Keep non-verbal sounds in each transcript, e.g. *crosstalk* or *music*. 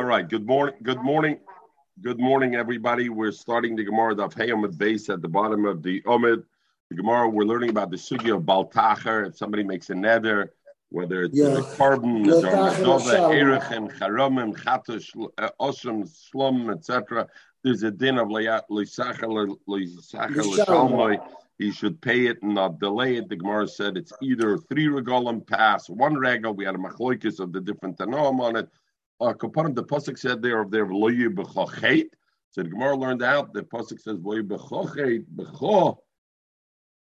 All right. Good morning. Good morning. Good morning, everybody. We're starting the Gemara of Hayomid base at the bottom of the Omid. The Gemara, we're learning about the sugi of Baltacher. If somebody makes a nether, whether it's yeah. a carbon, or Erech, and Charomim, Chatosh, uh, Oshim, Slum, etc., there's a din of Leisacher, Leisacher, he should pay it and not delay it. The Gemara said it's either three regalim pass, one regal. We had a machloikis of the different tanoim on it Uh, Kapanim, the pasuk said there of their loyu b'chochet. So the Gemara learned out the pasuk says loyu b'chochet b'cho.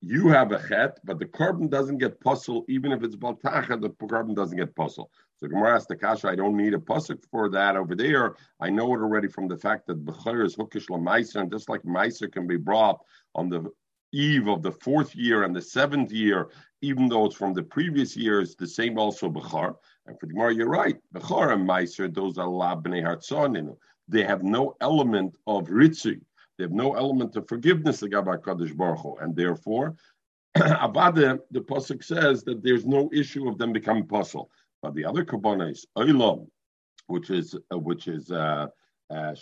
You have a chet, but the carbon doesn't get puzzle, even if it's baltacha, the carbon doesn't get puzzle. So Gemara asked the kasha, I don't need a pasuk for that over there. I know it already from the fact that b'chor is hookish lamaiser, and just like meiser can be brought on the eve of the fourth year and the seventh year, even though it's from the previous year, it's the same also b'chor. And for the Gemara, you're right. Bechor and Meiser, those are La B'nei Hartzoninu. They have no element of ritzi. They have no element of forgiveness about Kadosh Baruch Hu. And therefore, *clears throat* Abade, the Pasuk says that there's no issue of them becoming puzzle. But the other Kabbalah Olam, which is, uh, which is, uh, uh,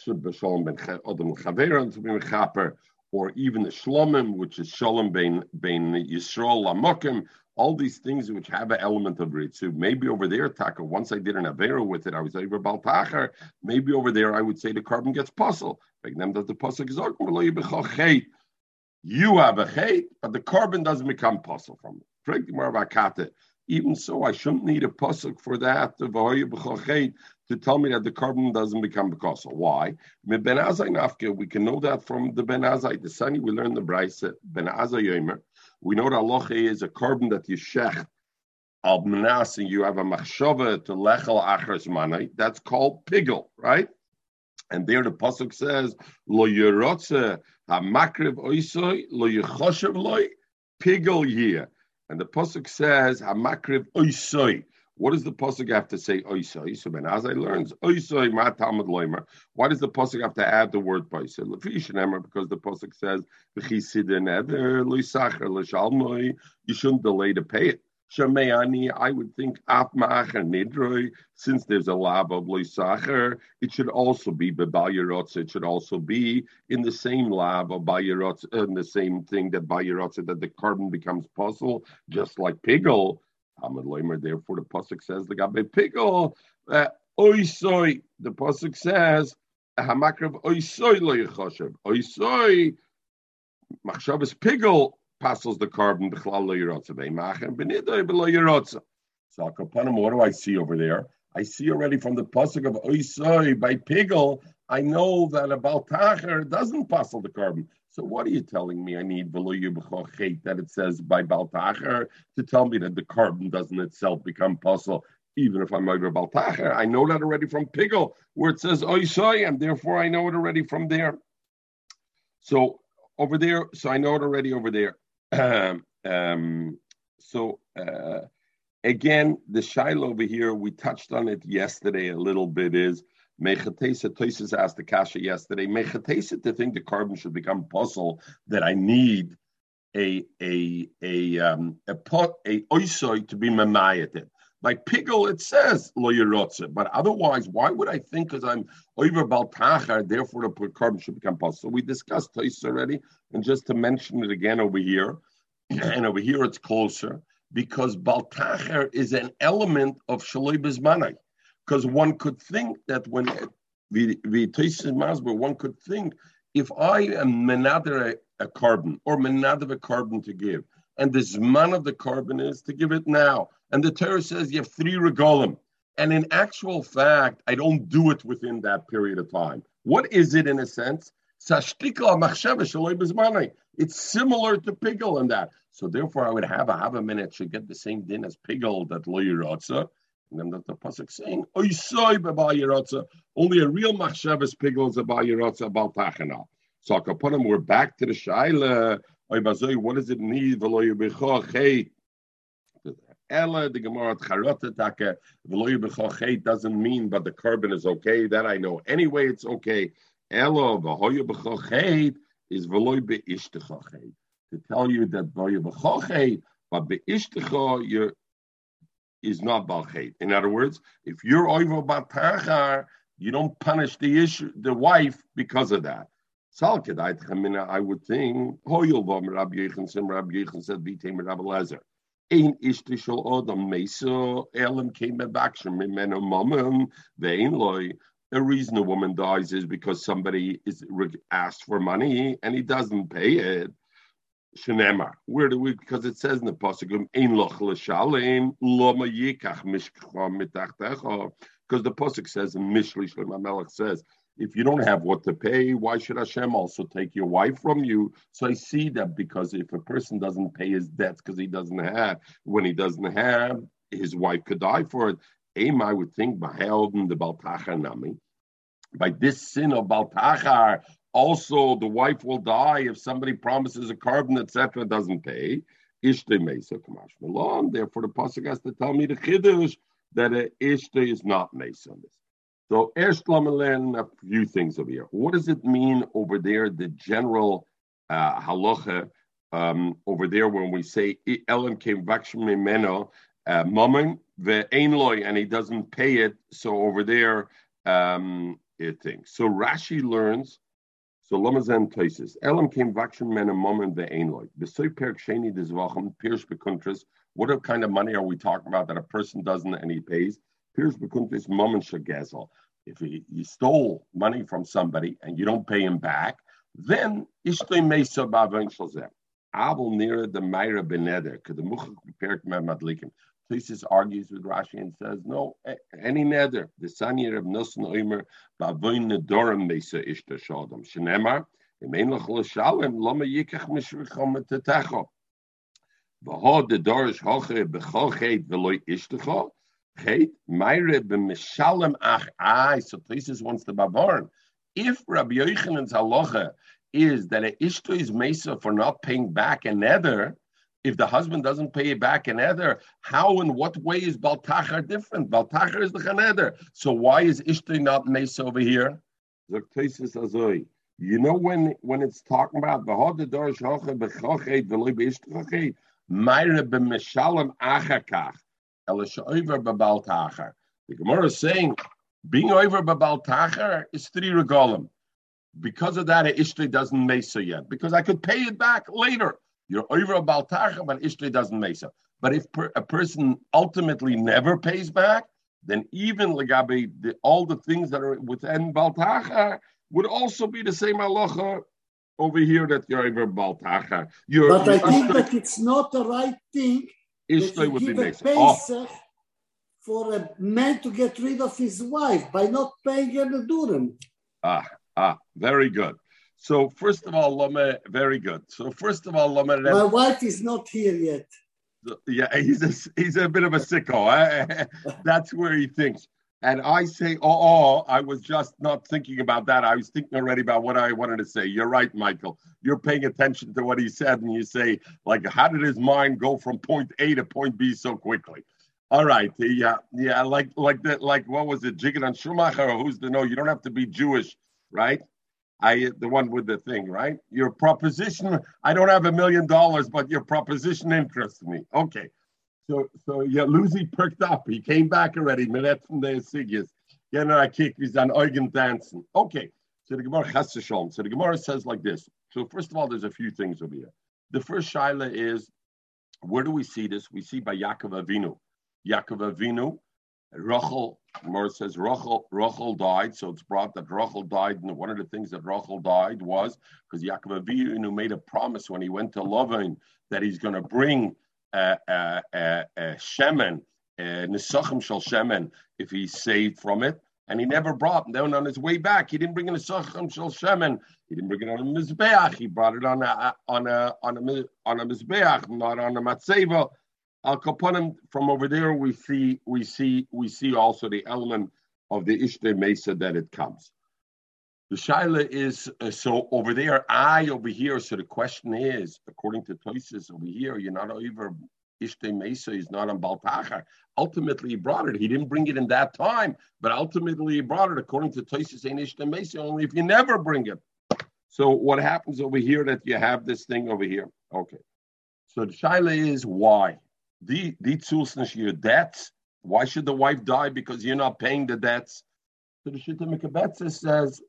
or even the Shlomim, which is Shalom Ben Ben Yisrael Lamokim, all these things which have an element of ritzu. Maybe over there, taka. Once I did an avera with it, I was over baltacher. Maybe over there, I would say the carbon gets puzzle. You have a chait, but the carbon doesn't become puzzle from it. Even so, I shouldn't need a pasuk for that to tell me that the carbon doesn't become puzzle. Why? We can know that from the Ben Azai, the Sani we learned the Bryce Ben Azai Yomer. We know that Allah is a carbon that you shech al manas and you have a machshava to lechel achras manai. That's called pigel, right? And there the pasuk says lo yerotze hamakriv oisoy lo yechoshev loy pigel here. And the pasuk says hamakriv oisoy. What does the pasuk have to say? Oisoi. So Ben Azai learns oisoi ma talmud loimer. Why does the pasuk have to add the word paisa? Lefishenemer because the pasuk says You shouldn't delay to pay it. Shameani, I would think afmacher nidroi. Since there's a lab of loisacher, it should also be bebayirotz. It should also be in the same lab of bayirotz, in the same thing that bayirotz that the carbon becomes puzzle, just like pigel. Hamad Leimer. Therefore, the pasuk says the gabe pickle uh, oisoi. The pasuk says hamakrav oisoi lo yichoshev oisoi machshavas pickle passes the carbon b'chlal lo yirotza ve'machem b'nidoy b'lo yirotza. So Akapanim, what do I see over there? I see already from the pasuk of oisoi by pickle. I know that a baltacher doesn't passel the carbon. So what are you telling me? I need that it says by Baltacher to tell me that the carbon doesn't itself become puzzle, even if I'm over Baltacher. I know that already from Pigel, where it says Oishoy, and therefore I know it already from there. So over there, so I know it already over there. um, so uh, again, the Shiloh over here, we touched on it yesterday a little bit, is Mechatesa, Toises asked the Kasha yesterday, Mechatesa to think the carbon should become puzzle that I need a a a um a pot a oisoi to be mamayated. By pickle it says lo yerotze, but otherwise, why would I think because I'm over baltachar, therefore the carbon should become puzzle? So we discussed Toises already, and just to mention it again over here, *clears throat* and over here it's closer because baltachar is an element of shaloi bizmanai because one could think that when we taste the masber, one could think if I am menader a, a, carbon or menader a carbon to give, and the zman of the carbon is to give it now, and the Torah says you have three regalim, and in actual fact, I don't do it within that period of time. What is it in a sense? It's similar to pigel in that. So therefore, I would have a have a minute should get the same din as pigel that lo and then the, pasuk saying, only a real machshavas pigels about yerotza about tachana. So Akaponim, we're back to the shaila. What does it need? Ella, the Gemara Charota Take doesn't mean, but the carbon is okay. That I know. Anyway, it's okay. Ella v'loy b'chochet is v'loy be'ishtechochet. To tell you that v'loy b'chochet, but be'ishtecha, you're is not balchet. In other words, if you're over batachar, You don't punish the issue, the wife because of that. I would think, Rabbi Yechon Rabbi Yechon said, Vitem Rabbi Lezer. Ein ishtishol odam meso elam came from mimeno mamam vein loy. The reason a woman dies is because somebody is asked for money and he doesn't pay it. Where do we? Because it says in the pasuk, "Ein loch l'shalim loma yikach mishkcha mitachtecha." Because the pasuk says, and Mishli Shlomo says, if you don't have what to pay, why should Hashem also take your wife from you? So I see that because if a person doesn't pay his debts because he doesn't have, when he doesn't have, his wife could die for it. Aim, I would think, by the Baltachar Nami. By this sin of Baltachar, also the wife will die if somebody promises a carbon, etc., doesn't pay. Ishte Mesa Kamash Malon. Therefore, the Pasuk has to tell me the Chiddush that a Ishte is not Mesa. So Erst learn a few things over here. What does it mean over there, the general uh, halacha um, over there when we say Ellen came from Mimeno, uh, Mammon, the Ainloy, and he doesn't pay it. So over there, um, it thinks. So Rashi learns, so Lamazen places, Elam came back from Mena Mammon, the Ainloy. The Soiperk Sheni Dizvachim, Pirsh Bekuntras. What kind of money are we talking about that a person doesn't and he pays? Pierce Bekuntris, mom and Shagazel. If he, you stole money from somebody and you don't pay him back, then ishtoi mesa ba'avon shalzem. Abel near the Meira beneder, the muchach prepared madlikim. Places argues with Rashi and says, no, any neder. The sanyir of Nusan Oimer, ba'avoin nedorim mesa ishta shalom. Shenemar, im ein lach l'shalem, lama yikach mishrichom tetecho. V'ho de dorish hoche b'chol v'loi ishtecho, Chet, Meire b'mishalem ach ai. So places wants the bavarn. If Rabbi Yochanan's halacha is that a ishto is mesa for not paying back a nether, if the husband doesn't pay back a nether, how and what way is Baltachar different? Baltachar is the chaneder. So why is ishto not mesa over here? You know when when it's talking about the Gemara is saying being over Babal Tacher is three regalim. Because of that, Ishtri doesn't mesa yet. Because I could pay it back later. You're over a Baltacha, but Ishtri doesn't mesa. But if per, a person ultimately never pays back, then even Lagabe, the, all the things that are within Baltacha would also be the same halacha over here that you're over Baltacha. You're, but I think that it's not the right thing Ishtay would be Pesach oh. for a man to get rid of his wife by not paying her the durim. Ah, ah, very good. So first of all, Lome, very good. So first of all, Lome, my wife is not here yet. Yeah, he's a he's a bit of a sicko. Eh? *laughs* That's where he thinks. And I say, oh, oh, I was just not thinking about that. I was thinking already about what I wanted to say. You're right, Michael. You're paying attention to what he said, and you say, like, how did his mind go from point A to point B so quickly? All right, yeah, yeah, like like that, like what was it, Jigan Schumacher, or who's the no? You don't have to be Jewish, right? I the one with the thing, right? Your proposition. I don't have a million dollars, but your proposition interests me. Okay, so, so yeah, Lucy perked up. He came back already. Minute from the. Getting a kick. He's on Eugen dancing. Okay. So the Gemara has to show. So the Gemara says like this. So first of all, there's a few things over here. The first shaila is, where do we see this? We see by Yaakov Avinu. Yaakov Avinu, Rachel, Gemara says Rachel, Rachel died. So it's brought that Rachel died. And one of the things that Rachel died was because Yaakov Avinu made a promise when he went to Lovin that he's going to bring a shemen, nisachim shel shemen, if he's saved from it. And he never brought them. Then on his way back, he didn't bring in a sachem shel shemen. He didn't bring it on a mizbeach. He brought it on a on a on a on a mizbeach, not on a matzeva. Al kaponim from over there, we see we see we see also the element of the ishte mesa that it comes. The shaila is uh, so over there, I over here. So the question is, according to Toises over here, you're not over Ishte Mesa, he's not on Baltachar. Ultimately, he brought it. He didn't bring it in that time, but ultimately he brought it. According to Toises, ain't Ishte Mesa only if you never bring it. So what happens over here that you have this thing over here? Okay. So the shaila is why the the your debts. Why should the wife die because you're not paying the debts? So the Shita Mekabetzis says,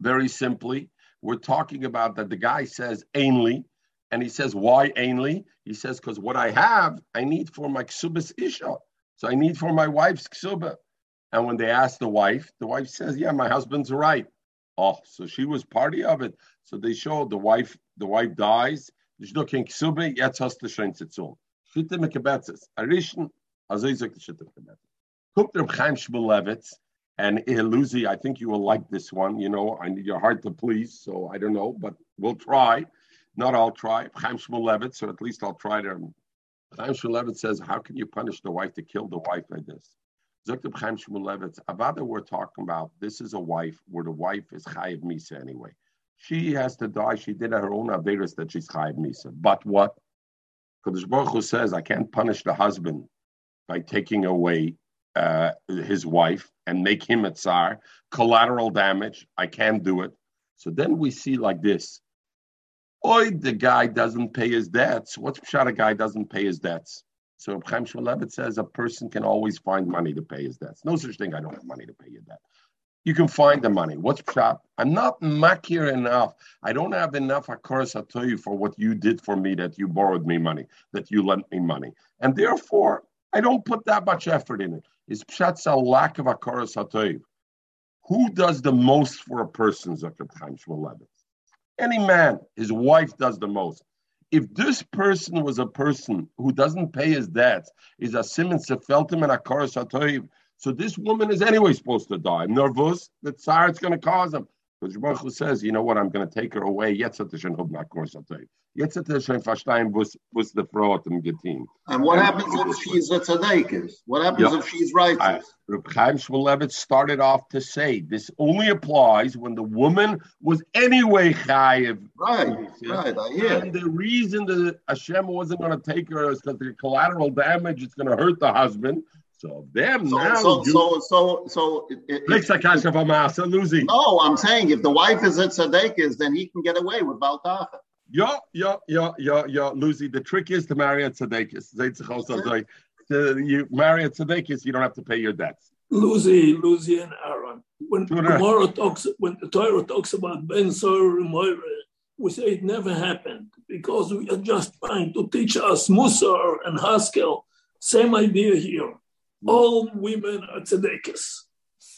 very simply, we're talking about that the guy says ainly, and he says, why ainly? He says, because what I have, I need for my ksubas isha. So I need for my wife's ksuba. And when they ask the wife, the wife says, yeah, my husband's right. Oh, so she was party of it. So they show the wife, the wife dies. There's no king ksube, jetzt hast du Shitte mekabetzes. Arishin, also the shitte mekabetzes. Guck Reb Chaim Shmulevitz, and Lucy, I think you will like this one. You know, I need your heart to please, so I don't know, but we'll try. Not I'll try. Chaim Shmulevitz, or at least I'll try to. Chaim Shmulevitz says, how can you punish the wife to kill the wife like this? Zokta Chaim Shmulevitz, ah, Avada we're talking about, this is a wife where the wife is Chayiv Misa anyway. She has to die. She did her own Averis that she's Chayiv Misa. But what? Because Baruch Hu says, I can't punish the husband by taking away uh, his wife and make him a tsar, collateral damage. I can't do it. So then we see like this. Oi, the guy doesn't pay his debts. What's shot a guy doesn't pay his debts? So Chaim Shmulevitz says a person can always find money to pay his debts. No such thing. I don't have money to pay your debt. You can find the money. What's shot? I'm not makir enough. I don't have enough tell you for what you did for me that you borrowed me money, that you lent me money, and therefore I don't put that much effort in it is pshat's a lack of akaras hatoiv. Who does the most for a person, Zakat Chaim Shmulevitz? Any man, his wife does the most. If this person was a person who doesn't pay his debts, is a simon sefeltim and akaras hatoiv, so this woman is anyway supposed to die. I'm Nervous that tsar it's going to cause him. Because Baruch says, you know what, I'm going to take her away. Jetzt hat er schon hub nach Kurs Jetzt hat er schon verstehen, was, was the Frau hat ihm getan. And what happens if she's a tzaddik? What happens yeah. if she's righteous? Reb Chaim Shmulevitz started off to say, this only applies when the woman was anyway chayiv. Right, right, I hear. And the reason that Hashem wasn't going to take her is because the collateral damage is going to hurt the husband. So them so, now. So you, so so so. It, losing. No, I'm saying if the wife is at tzaddikas, then he can get away with baltacha. Yeah, yeah, yeah, yeah, yeah, Lucy. The trick is to marry a tzaddikas. Uh, you marry a tzaddikas, you don't have to pay your debts. Lucy, Lucy, and Aaron. When Gemara talks, when the Torah talks about Ben Sor Moira, we say it never happened because we are just trying to teach us Musar and Haskell. Same idea here all women are tzedekis.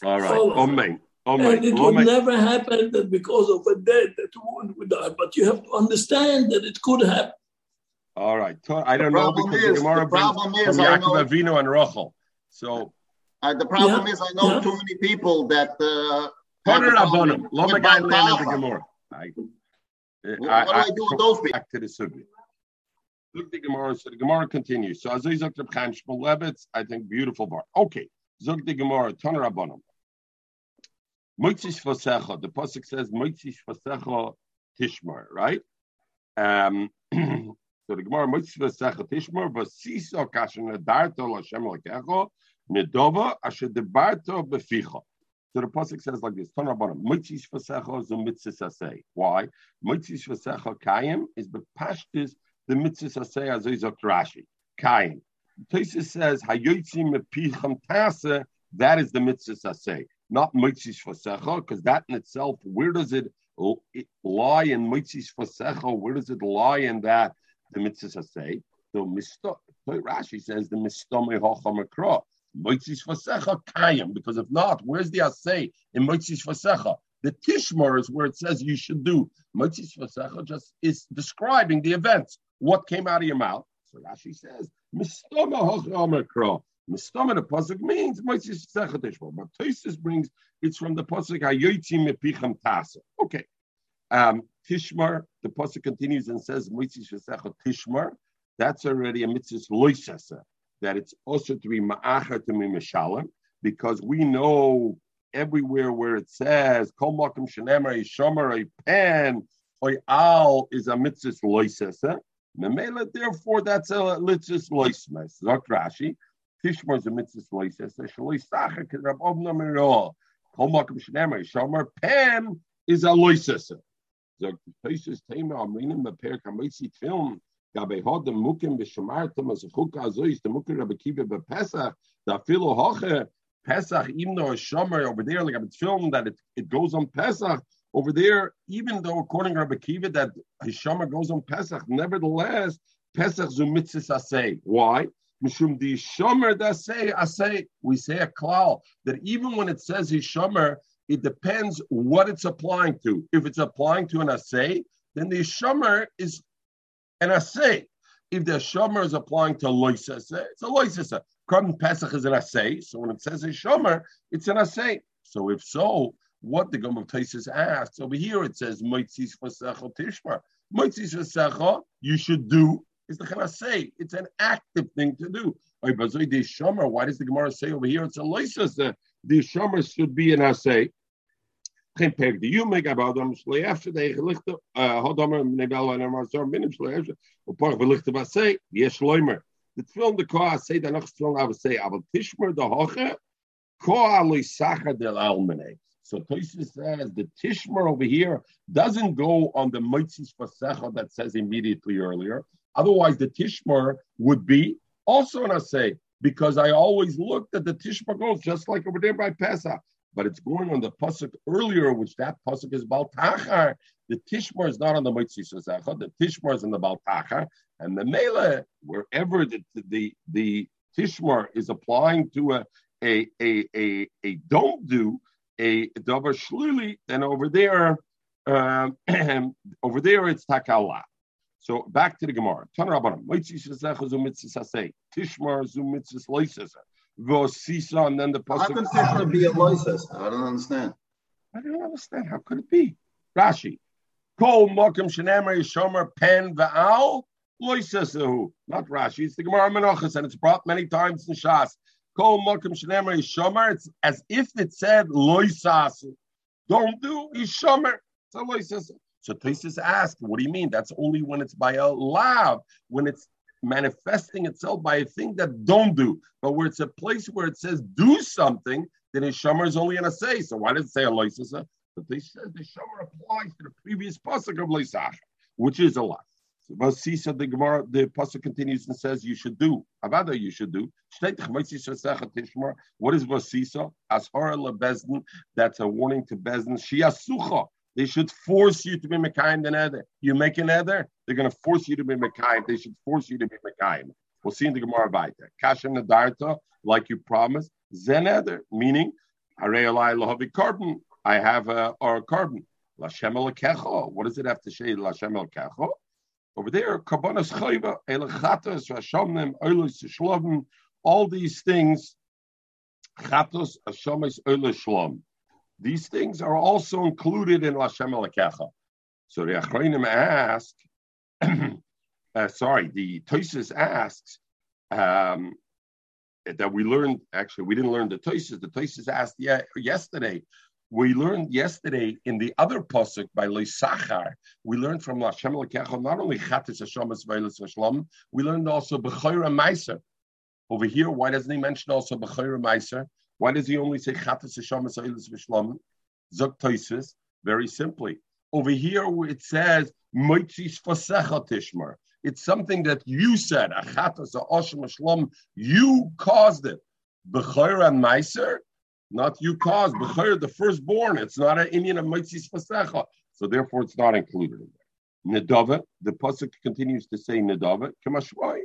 All right. Amen. Amen. And it would never happen that because of a dead that woman would die. But you have to understand that it could happen. All right. I don't know because is, the Gemara brings from Yaakov Avinu and Rachel. So uh, the problem yeah. is I know yeah. too many people that uh, have a Love guy land in the Gemara. I, what I, do I do with those people? Back to the subject. Look the Gemara. So the Gemara continues. So Azoy Zok Chaim Shmulevitz, I think beautiful bar. Okay. Zok the Gemara, Toner Rabbanim. Moitzis Fasecha. The pasuk says Moitzis Fasecha Tishmar, right? Um, *clears throat* so the Gemara Moitzis Fasecha Tishmar Vasisa Kashan Darto Lashem Lakecho Medova Asher Debarto Beficha. So the pasuk says like this: Toner Rabbanim. Moitzis Fasecha Zumitzis Why? Moitzis Fasecha Kayim is the pashtus the mitzvah say as Rashi. Kain. Tosis says hayotzim mepicham tase. That is the mitzvah say, not mitzvah fasecha, because that in itself, where does it lie in mitzvah fasecha? Where does it lie in that the mitzvah say? So Rashi says the mistome hocham akra. Mitzvah fasecha kayim, because if not, where's the assay in mitzvah fasecha? The Tishmar is where it says you should do. Mitzvah fasecha just is describing the events what came out of your mouth. So Rashi says, Mistoma hochamakra. Mistoma the pasuk means. But Tosis brings it's from the pasuk Hayoytzi mepicham tasa. Okay. Um, Tishmar, the pasuk continues and says Tishmar. That's already a mitzvah loisasa. That it's also to be ma'acha to mishalim because we know everywhere where it says kol a shomer a pen or al is a mitzvah loisasa. Memela, therefore, that's a litzis loismes. Zok Rashi, Tishmar is a mitzvah loises. Shaloi sacha k'rab obnam ero. Kol makom shnemer shomer Pam is a loises. Zok Tosis Tema Amrinim Beper Kamitzi Film. Gabe dem mukim b'shemartem as a chukka the mukim Rabbi Kiva b'Pesach da filo hoche Pesach, a shomer over there, like it's filmed that it, it goes on Pesach, over there, even though according to Rabbi Kiva that his shomer goes on Pesach, nevertheless, Pesach zu mitzvah asay. Why? Mishum di shomer da say asay. We say a klal that even when it says his shomer, it depends what it's applying to. If it's applying to an asay, then the shomer is an asay. If the shomer is applying to loisase, it's a loisase. Korban Pesach is an asay, so when it says a shomer, it's an asay. So if so, what the Gom of Taisis asks over here, it says Moitzis Fasecha Tishmar. Moitzis Fasecha, you should do is the of say it's an active thing to do. Why does the Gemara say over here it's a loisas? The shomer should be an maar uh, um, zo minim schleefse op paar gelichte was say yes schleimer dit film de ko say film I say aber tishmer de hoche ko ali sacha del almene so Tosis says the tishmer over here doesn't go on the mitzvah fasecha that says immediately earlier. Otherwise the tishmer would be also an assay because I always looked at the tishmer goes just like over there by Pesach. But it's going on the pasuk earlier, which that pasuk is Baltachar. The Tishmar is not on the Moitzi Sasecha, the Tishmar is on the Baltachar, and the Mele, wherever the, the, the Tishmar is applying to a a a a, a don't do a davar shlili, then over there, um, *clears throat* over there it's takala. So back to the Gemara. Tishmar zumitzis loises v'osisa, and then the pasuk. How could Tishma be a loises? I don't understand. I don't understand. How could it be? Rashi. Kol mokim shenemer yishomer pen v'al loisesahu. Not Rashi. It's the Gemara Menachas, and it's brought many times in Shas. Yishomer. It's as if it said loisasu. Don't do yishomer. It's a loisesahu. So Tosis asked, what do you mean? That's only when it's by a lav, when it's manifesting itself by a thing that don't do. But where it's a place where it says do something, then his shomer is only going to say. So why does it say a loisasa? But they said the shomer applies to the previous pasuk of loisach, which is a lot. See, the Gemara, the pasuk continues and says you should do. Avada, you should do. What is vasisa? Ashara lebezdin. That's a warning to bezdin. Shiasucha. They should force you to be Mekayim the Neder. You make an Neder, they're going to force you to be Mekayim. They should force you to be Mekayim. We'll see in the Gemara Vaita. Kasha Nadarta, like you promised. Zen Neder, meaning, Carbon. I have a, or a carbon. Lashem Kecho. What does it have to say, Lashem Kecho? Over there, Karbonas Chayva, Elechatas, Rashomnim, Oilus Shlovim, all these things, Chatos, Ashomis, Oilus Shlom. These things are also included in Lashem Alekecha. So the Achronim ask, *clears throat* uh, sorry, the Toises asks um, that we learned, actually, we didn't learn the Toises. The Toises asked yeah, yesterday. We learned yesterday in the other pasuk by Leisachar, we learned from Lashem Alekecha not only Chatis Hashemas Veilis Vashlam, we learned also Bechayra Meiser. Over here, why doesn't he mention also Bechayra Meiser? Why does he only say Chatas Hashem Sa'ilis Vishlam? Zok Toisus, very simply. Over here it says Moitzis Fasecha Tishmar. It's something that you said, Achatas Oshem Shlom, you caused it. Bechor and Meiser, not you caused. Bechor, the firstborn, it's not an Indian of Moitzis Fasecha. So therefore it's not included in there. Nedava, the Pasuk continues to say Nedava, Kamashwai.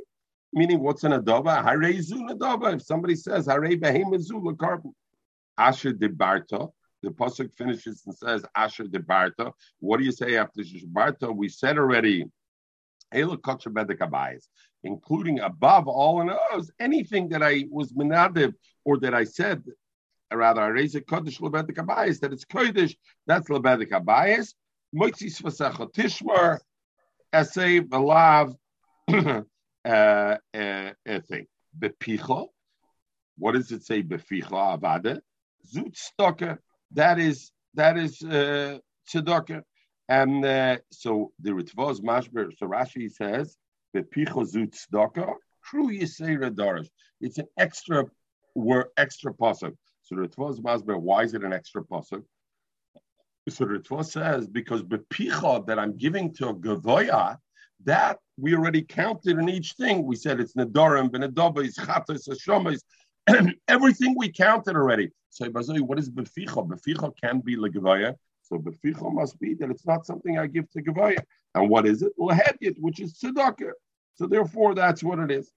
Meaning, what's an adova? Hare zu adova. If somebody says hare behemezu carbon, asher de barta. The pasuk finishes and says asher de barta. What do you say after barta? We said already. Including above all and others, anything that I was menadiv or that I said, rather, I raise a kodesh lebedik abayis, that it's kodesh, that's lebedik abayis. Moitzi svasecha tishmar, essay, belav, *clears throat* uh, uh, thing. Bepicha. What does it say? Bepicha avada. Zut stocker. That is that is uh, tzedakah. And uh, so the Ritvos Mashber, so Rashi says, Bepicha zut tzedakah. True Yisera Darish. It's an extra word, extra pasuk. So the Ritvos Mashber, why is it an extra pasuk? So the Ritvos says, because Bepicha that I'm giving to a Gavoya, that we already counted in each thing. We said it's Nedarim, Benedobas, Chatas, Hashomas. *clears throat* everything we counted already. So what is beficha? Beficha can be legavaya. So beficha must be that it's not something I give to gavaya. And what is it? Lehedyet, which is tzedakah. So therefore, that's what it is.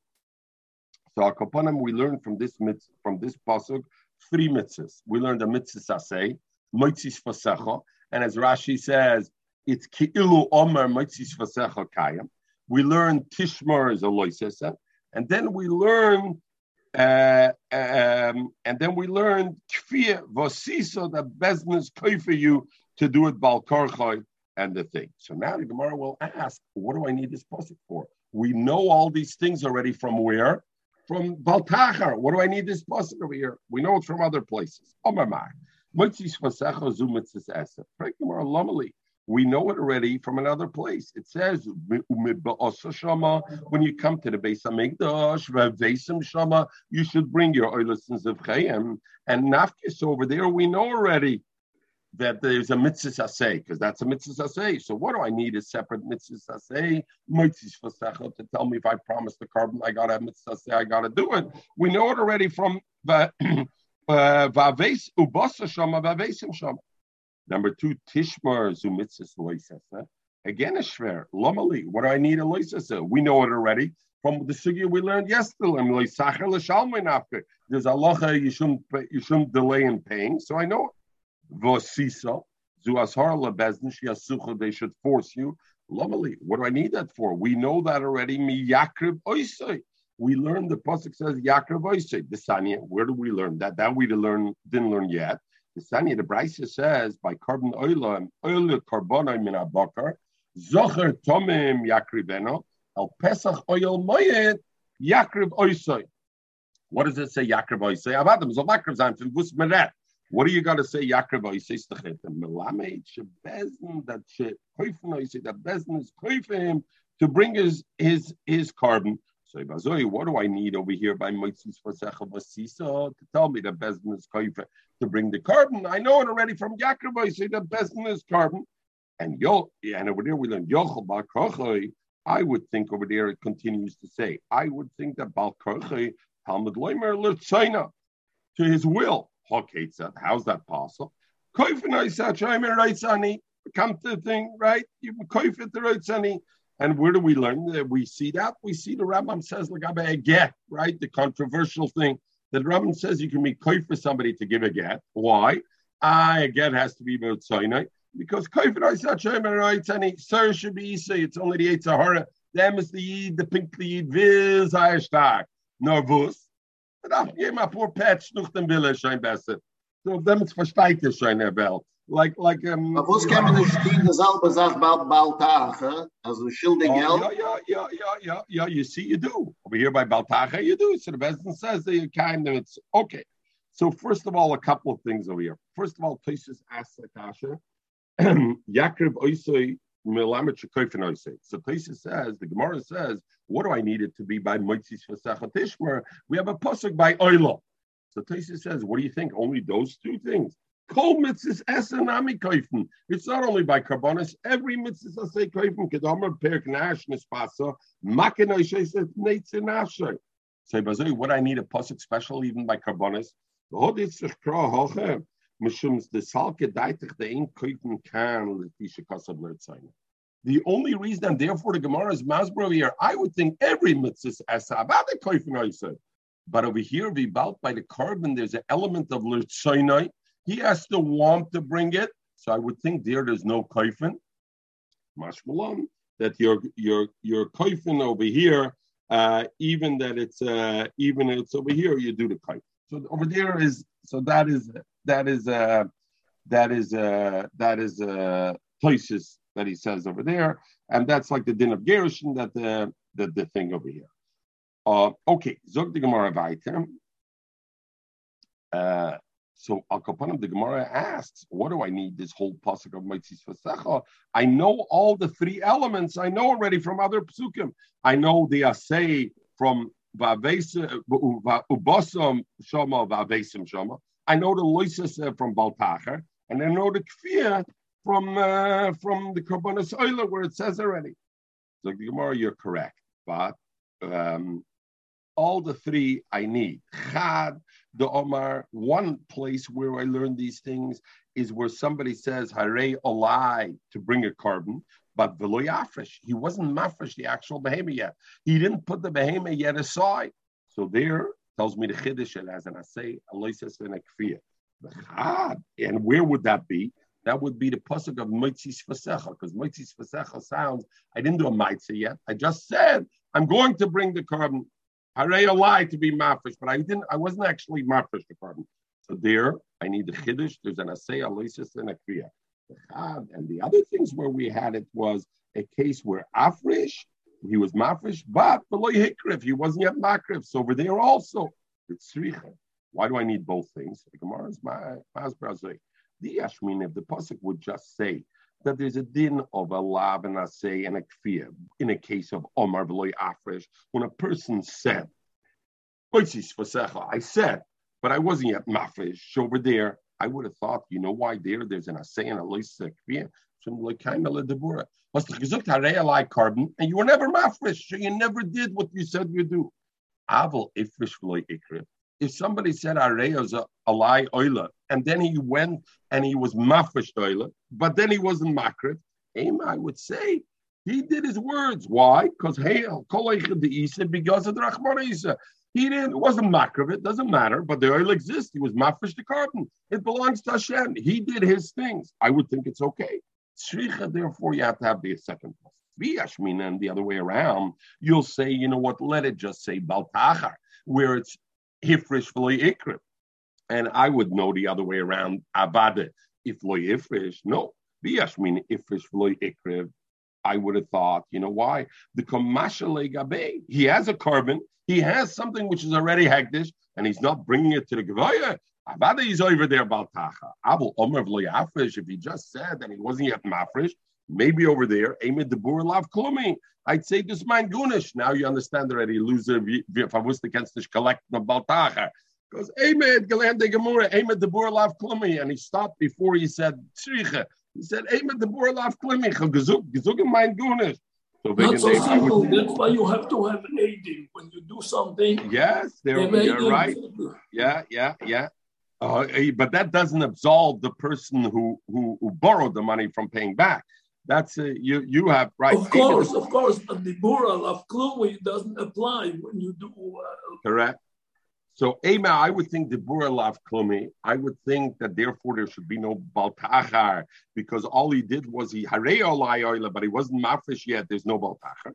So Akapanim, we learn from this mitzvah, from this pasuk three mitzvahs. We learned the mitzvah saseh, mitzvah fasecha, and as Rashi says, it's ki'ilu omer mitzvah fasecha kayam. We learn tishmar is a loisesa, and then we learn uh, um, and then we learned kfir vosisa that business pay for you to do it balkarchay and the thing. So now the Gemara will ask, what do I need this pasuk for? We know all these things already from where? From Baltachar. What do I need this pasuk over here? We know it from other places. We know it already from another place. It says when you come to the Beis Hamikdash, Shama, you should bring your oilesons of Chayim and Nafkis over there. We know already that there's a mitzvah asay because that's a mitzvah asay. So what do I need a separate mitzvah asay? Mitzvah to tell me if I promise the carbon I got a mitzvah asay, I got to do it. We know it already from the. *clears throat* Uh, Vaves ubasa shama vavesim shama. Number two, Tishmar Zumitzis Loisesa. Again, a shver. Lomali. What do I need a Loisesa? We know it already from the sugya we learned yesterday. There's Allah, you shouldn't, you shouldn't delay in paying. So I know Vosisa. Zuashar lebezn shiasucha. They should force you. Lomali. What do I need that for? We know that already. Mi yakrib oisai. We learned the pasuk says yakrib oisai. The Sanya. Where do we learn that? That we learn didn't learn yet. The Sanya, the Brisa says by carbon oil and oil carbon min abakar, zocher tomim yakribeno, al pesach oil Moyet, yakrib oisoi. What does it say yakrib oisoi? Avadam zolakrib zan from bus meret. What do you got to say yakrib oisoi? Stachet melamed shebezn that she koifen oisoi that bezn is koifen to bring his his his carbon. So Bazoi, what do I need over here by Moitzis Fasecha Vasisa to tell me that Bezdin is koife to bring the carbon? I know it already from Yaakov. I say that Bezdin is carbon. And yo, and over there we learn Yochel Balkochoi. I would think over there it continues to say, I would think that Balkochoi Talmud Loimer Lurtzaina to his will. How's that possible? Come to the thing, right? You koif it the Sonny. And where do we learn that we see that? We see the Rambam says right? The controversial thing that Rambam says you can be koi for somebody to give a get. Why? I a get has to be about Sinai because koi for right any sir should be say it's only the eight Sahara. Them is the Yid, the pink the Yid, viz Ayashtak, Norvus. But I'm my poor pet, schnucht den Wille, schein besser. So it's versteigt ihr schein, Herr Bell like like um Aber was kann man nicht stehen das selbe Sach bald bald Tage? Also schilde geld? ja ja ja ja ja ja you see you do. Over here by Baltacha you do. So the business says that you kind of it's okay. So first of all a couple of things over here. First of all places ask Natasha Yakrib Oisoi Oisoi so places says the Gemara says what do I need it to be by Moitzis Vasachat Ishmer we have a pasuk by Oilo so Taisa says what do you think only those two things Kol mitzvahs esenami koifen. It's not only by karbonis. Every mitzvah say koifen kedomer per knash nispasa makenoi sheiset neitzin asher. Say bazoi, what I need a pasuk special even by karbonis. The only reason, and therefore the Gemara is Masbro here, I would think every mitzvah is esa about the koifen I. But over here, we bout by the carbon, there's an element of lertzayna he has to want to bring it. So I would think there there's no kaifin. Mashmalam, that your your your kaifin over here, uh, even that it's uh, even it's over here, you do the kaif. So over there is so that is that is uh that is uh that is uh places that he says over there, and that's like the din of Gerushin that the the, the thing over here. Uh, okay, Zog the Gemara weiter. So Al Kapanim, the Gemara asks, what do I need this whole pasuk of Maitzis Fasecha? I know all the three elements. I know already from other psukim. I know the asay from Ubasam Shama Vavesim Shama. I know the loises from Baltacher, and I know the kfir from uh, from the Karbonis Oila where it says already. So the Gemara, you're correct, but um, all the three I need. Chad, the Omar, one place where I learned these things is where somebody says, Hare Olai, to bring a carbon, but Veloy Afrish. He wasn't mafresh the actual behemoth yet. He didn't put the behemoth yet aside. So there tells me the Chiddush as an Asay, Aloises and Ekfiyah. And where would that be? That would be the pasuk of Moitzis Fasecha, because Moitzis Fasecha sounds, I didn't do a Maitzah yet. I just said, I'm going to bring the korban. Hare lie to be mafish, but I didn't. I wasn't actually mafish the korban. So there, I need the chiddush. There's an asay aloisis and a. And the other things where we had it was a case where afrish, he was mafish, but below hikrif, he wasn't yet makrif. So over there also, it's sricha. Why do I need both things? The Gemara is my The Yashmin, if the pasuk would just say that there's a din of a lav and a say and a kfir in a case of Omar Veloy Afrish, when a person said, I said, but I wasn't yet mafresh over there. I would have thought, you know why there? There's an assay and a loisa kfir. Like debura. Was the gezukt harei carbon, and you were never mafresh, so you never did what you said you do. Aval ifrish v'loy if somebody said Areya's a, a lie oila, and then he went and he was mafresh oila, but then he wasn't makrit, I would say he did his words. Why? Because hey, because of the Rahman Isa. He didn't, it wasn't makriv, it doesn't matter, but the oil exists. He was mafresh the carbon. It belongs to Hashem. He did his things. I would think it's okay. Shricha, therefore, you have to have the second plus. And the other way around, you'll say, you know what, let it just say Baltachar, where it's hifrish v'loy ikrim. And I would know the other way around. Abada if ifrish. No, biyashmin ifrish v'loy ikrim. I would have thought, you know why? The kamashale gabe. He has a carbon, He has something which is already hektish, and he's not bringing it to the gevaya. Abada he's over there about tacha. Abu omer afrish. If he just said that he wasn't yet mafresh, maybe over there, Amid the Lav Klumi. I'd say this man Gunish. Now you understand already, loser, if I was against this collecting the Baltacha. Because Ahmed Galande Gemura, Ahmed the Lav Klumi. And he stopped before he said Tzricha. He said, Ahmed the Lav Klumi. Gezug mein Gunish. So Not so simple. That's why you have to have an aiding when you do something. Yes, there you're right. Yeah, yeah, yeah. Uh, eh, but that doesn't absolve the person who, who, who borrowed the money from paying back. That's a, you. You have right. Of course, of course, but the bural of klumi doesn't apply when you do. Uh, Correct. So, Ema, I would think the bural of klumi. I would think that therefore there should be no baltachar because all he did was he harei oila, but he wasn't mafresh yet. There's no baltachar.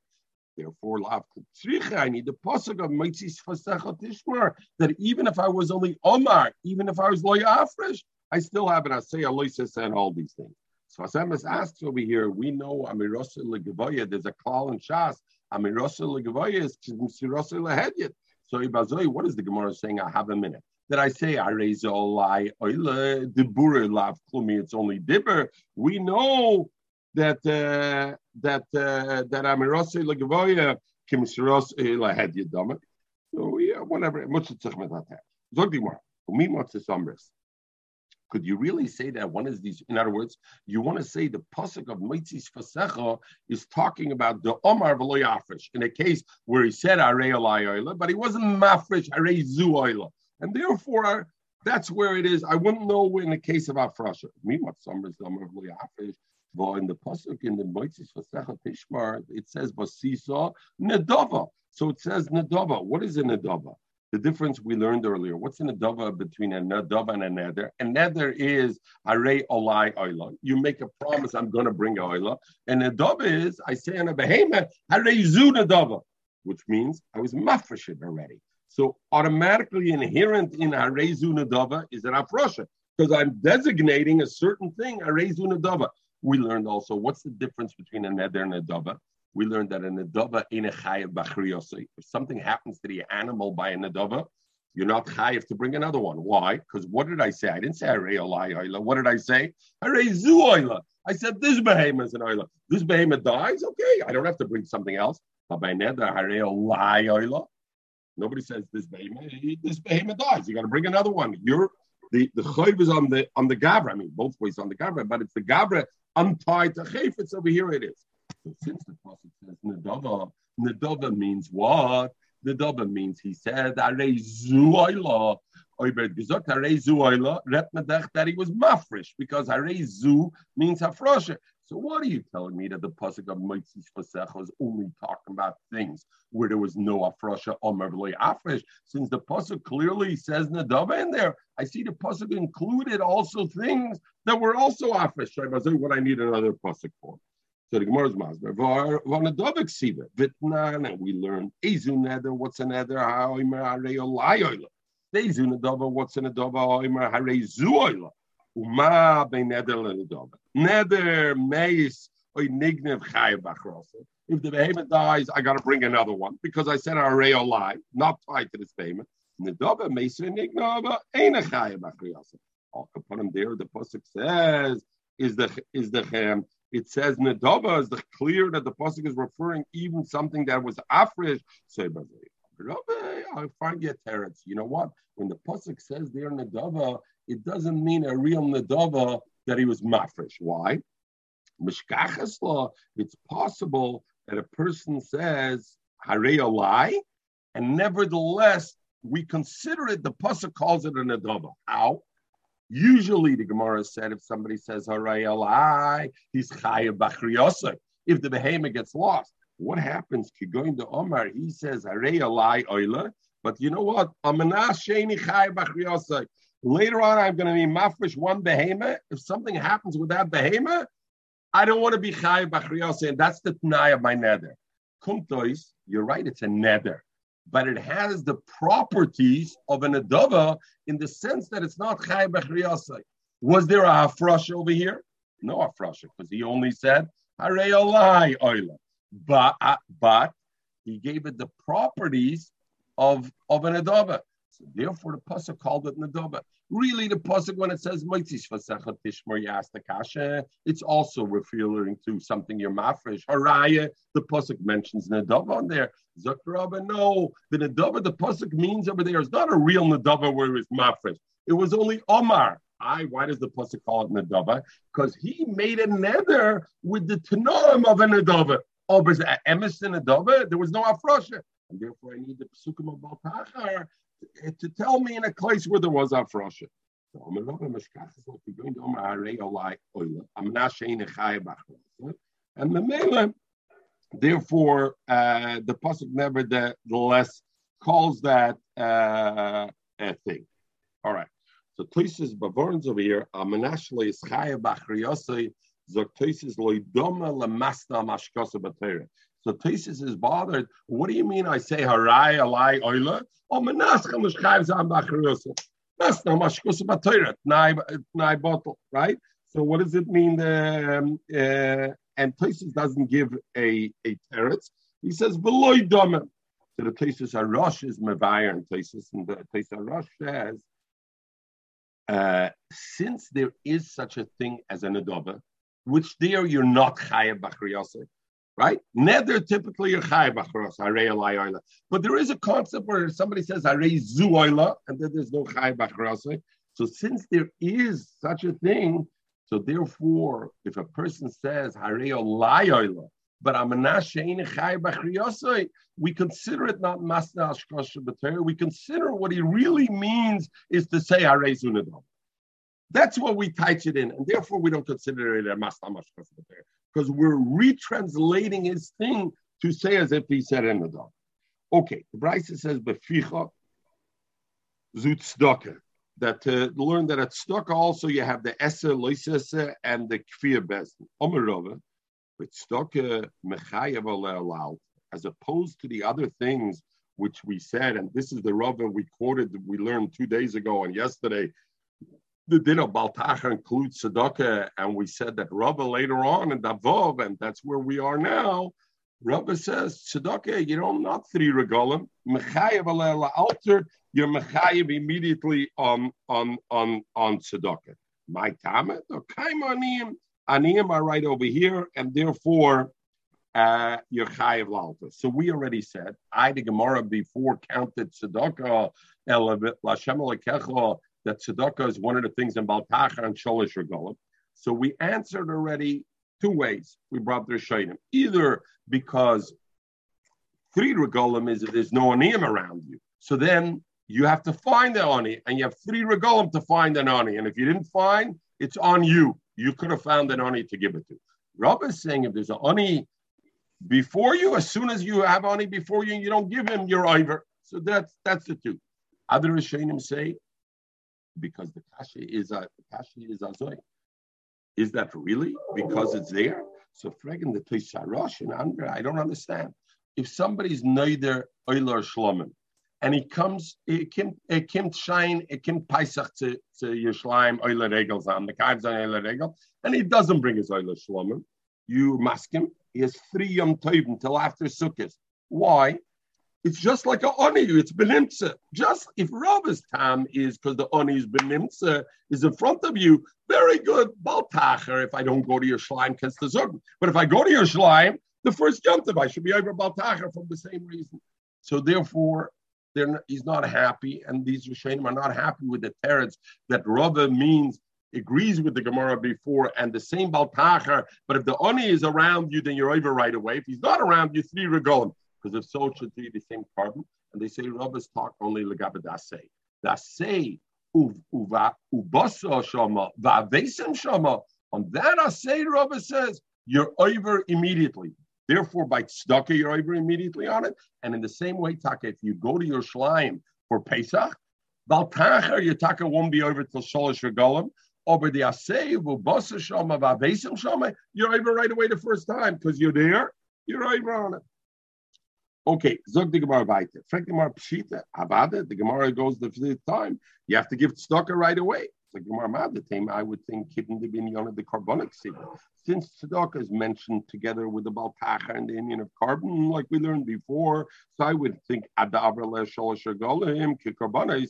Therefore, I need the pasuk of mitzis fasechot tishmar that even if I was only omar, even if I was loy afresh, I still have an asay aloises and all these things. So Asemis asks over here, we know Amirosa Legavoya, there's a call in Shas. Amirosa Legavoya is Msirosa Lehedyet. So Ibazoi, what is the Gemara saying? I have a minute. Did I say I raise all lie oile dibur lav klumi? It's only dibur. We know that uh, that uh, that Amirosa Legavoya kimsiros lehedyet damet. So yeah, whatever. Could you really say that one is these? In other words, you want to say the pasuk of Mitzis Fasecha is talking about the Omar V'loyafresh in a case where he said Arei Oila, but he wasn't Mafresh Arei Zu and therefore that's where it is. I wouldn't know in the case of Afrasha. Me, what Omar V'loyafresh. In the pasuk in the Mitzis Fasecha Tishmar, it says Basisa Nedava. So it says Nedava. What is a Nedava? the difference we learned earlier. What's a dava between a nadava and a nether? A nether is array olai oila. You make a promise, I'm going to bring oila. And a dava is, I say on a behemoth, array zu nadava, which means I was mafreshit already. So automatically inherent in array zu nadava is an afrosha because I'm designating a certain thing, array zu nadava. We learned also what's the difference between a neder and a dava we learned that a nadava in a chayav b'chriyosei. If something happens to the animal by a nadava, you're not chayav to bring another one. Why? Because what did I say? I didn't say harei oila. What did I say? Harei zu oila. I said this behemoth is an oila. This behemoth dies. Okay, I don't have to bring something else. But by neder harei oila. Nobody says this behemoth. This behemoth dies. You got to bring another one. You're the the is on the on the gavra. I mean, both ways on the gavra, but it's the gavra untied to chayfetz over here. It is. So since the prophet says Nadava, Nadava means what? The Daba means he said, Arei Zuoila. Oibert gesagt, Arei Zuoila, Repmedech, that he was mafresh, because Arei Zu means Hafrosha. So what are you telling me that the pasuk of Mitzvah Pasecha is only talking about things where there was no afrosha or mervely afresh? Since the pasuk clearly says nadava in there, I see the pasuk included also things that were also afresh. What I need another pasuk for. So the Gemara's masber. Vanadavik siva vitnan, and we learn ezu nether. What's a nether? How imer harei olayola. Ezu nadava. What's a nadava? How imer harei zuoila. Uma be nether lenadava. Nether meis oy nignev chayav. If the behemoth dies, I got to bring another one because I said harei olay, not tied to this payment. Nadava meis nignava ain't a chayav bachrasa. I'll put him there. The pasuk says is the is the um, it says Nedava is the clear that the pasuk is referring even something that was afrish. So I find you teretz. You know what? When the pasuk says there Nedava, it doesn't mean a real Nedava that he was mafresh. Why? Mishkachas law. It's possible that a person says Harei lie, and nevertheless we consider it. The pasuk calls it a Nedava. How? Usually, the Gemara said if somebody says Harayalai, he's Chayav Bachriyosai. If the behemoth gets lost, what happens? Kigoin to Omar, he says Harayalai Oila. But you know what? Later on, I'm going to be mafresh one behemoth. If something happens with that behemoth, I don't want to be chayiv b'chriyosay, and that's the t'nai of my nether. Kumtois, you're right, it's a nether but it has the properties of an adava in the sense that it's not chay b'chriyasai. Was there a hafrasha over here? No hafrasha, because he only said harei alai oila. But uh, but he gave it the properties of of an adava. So therefore, the pasuk called it nadaba. Really, the pasuk when it says moitzish vasechat tishmor yastakasha, it's also referring to something you're mafresh. Haraya, the pasuk mentions nadaba on there. Zakraba, no, the nadaba the pasuk means over there is not a real nadaba where it's mafresh. It was only Omar. I, why does the pasuk call it nadava? Because he made a nether with the tanoim of a nadava. Oh, but emes in nadava, there was no afrosha. And therefore, I need the pasukim of Baltachar to tell me in a place where there was afrosha. So I'm not going to I'm not And the Mele, therefore, uh, the pasuk nevertheless calls that uh, a thing. All right. So Toises Bavorns over here, Amenashle is Chaya Bachriyosei, Zoktoises Loidoma Lamasna Mashkosa Batera. So Tesis is bothered. What do you mean? I say harai alai oila. Oh, menascha mishchayv zam b'achriyosa. That's not mashkusa b'toiret. Nai bottle, right? So what does it mean? Um, uh, and Tesis doesn't give a a teretz. He says beloy domem. So the Tesis Arosh is mevayer and and the Tesis Arosh says. Uh, since there is such a thing as an adova, which there you're not chayav b'chriyasa, right? Nether typically you're chay b'charos, harei But there is a concept where somebody says harei zu and then there's no chay b'charos. So since there is such a thing, so therefore, if a person says harei oila, but we consider it not masna We consider what he really means is to say harei zunadom. That's what we touch it in, and therefore we don't consider it a ashkosha because we're retranslating his thing to say as if he said dog. Okay, the Bryce says beficha zut That to learn that at tzedakah also you have the esse loisese and the kfir bezdin. Omerova, but tzedakah mechayev as opposed to the other things which we said, and this is the Rava we quoted, that we learned two days ago and yesterday, the din of Baltacha includes tzedakah, and we said that Rabba later on in Davov, and that's where we are now. Rabba says tzedakah, you know, not three regalim. Mechayev alter, you're mechayev immediately on on on on tzedakah. My tamet, okay, aniyim, aniyim are right over here, and therefore uh, you're chayev lalta. So we already said, I the Gemara before counted tzedakah, el lashem that tzedakah is one of the things in Baltacha and Sholish Regalim. So we answered already two ways. We brought the Shainim. Either because Three regolim is there's no aniyim around you. So then you have to find the ani, and you have three regolim to find an ani. And if you didn't find, it's on you. You could have found an ani to give it to. Rob is saying if there's an ani before you, as soon as you have ani before you, you don't give him, you're over. So that's that's the two. Other Rishonim say because the kasha is a kasha is azoy. Is that really because it's there? So fragging the Tisharosh and Andre, I don't understand. If somebody's neither Euler Shlomim, and he comes, he kim, shine, he kim paisach to, Yerushalayim, Euler Regels on, the Kaibs on Euler Regel, and he doesn't bring his Euler Shlomim, you mask him, he has three Yom Tov until after Sukkot. Why? It's just like a oni. It's benimtza. Just if Rabba's tam is because the oni is benimtza is in front of you, very good. Baltacher. If I don't go to your the zurg. But if I go to your shlime, the first yomtiv I should be over Baltacher from the same reason. So therefore, not, he's not happy, and these Rishonim are not happy with the teretz that Rabba means agrees with the Gemara before and the same Baltacher. But if the Oni is around you, then you're over right away. If he's not around you, three regolim because if so, it should be the same carbon. And they say Rabbis talk only legabe dasei. Dasei ubasa shama va'avesim shama. On that asay, Rabbi says you're over immediately. Therefore, by tzedakah, you're over immediately on it. And in the same way, Taka, if you go to your shlime for Pesach, Baltacher, your Taka won't be over till Sholosh Regalim. Over the Asay, Vubasa Shama, Vavesim Shama, you're over right away the first time because you're there, you're over on it. Okay, zog the Gemara weiter. The Gemara pshita, avada, the Gemara goes the fifth time. You have to give tzedakah right away. So, the Gemara Madatim, I would think, keeping the binyan of the carbonic seed. Since tzedakah is mentioned together with the baltacha and the Indian of carbon, like we learned before, so I would think adabra le shalosh golim kikarbonis.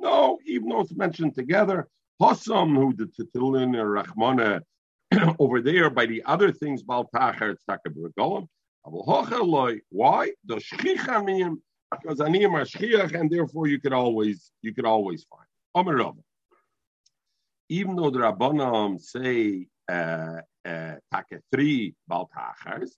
No, even though it's mentioned together, Hossam, who the Titilin Rachmana *clears throat* over there by the other things, Baltacher, it's Takabragolim. Why? Because aniyim are shchiach, and therefore you could always you could always find. Even though the Rabbanim say uh, uh, take three baltachars,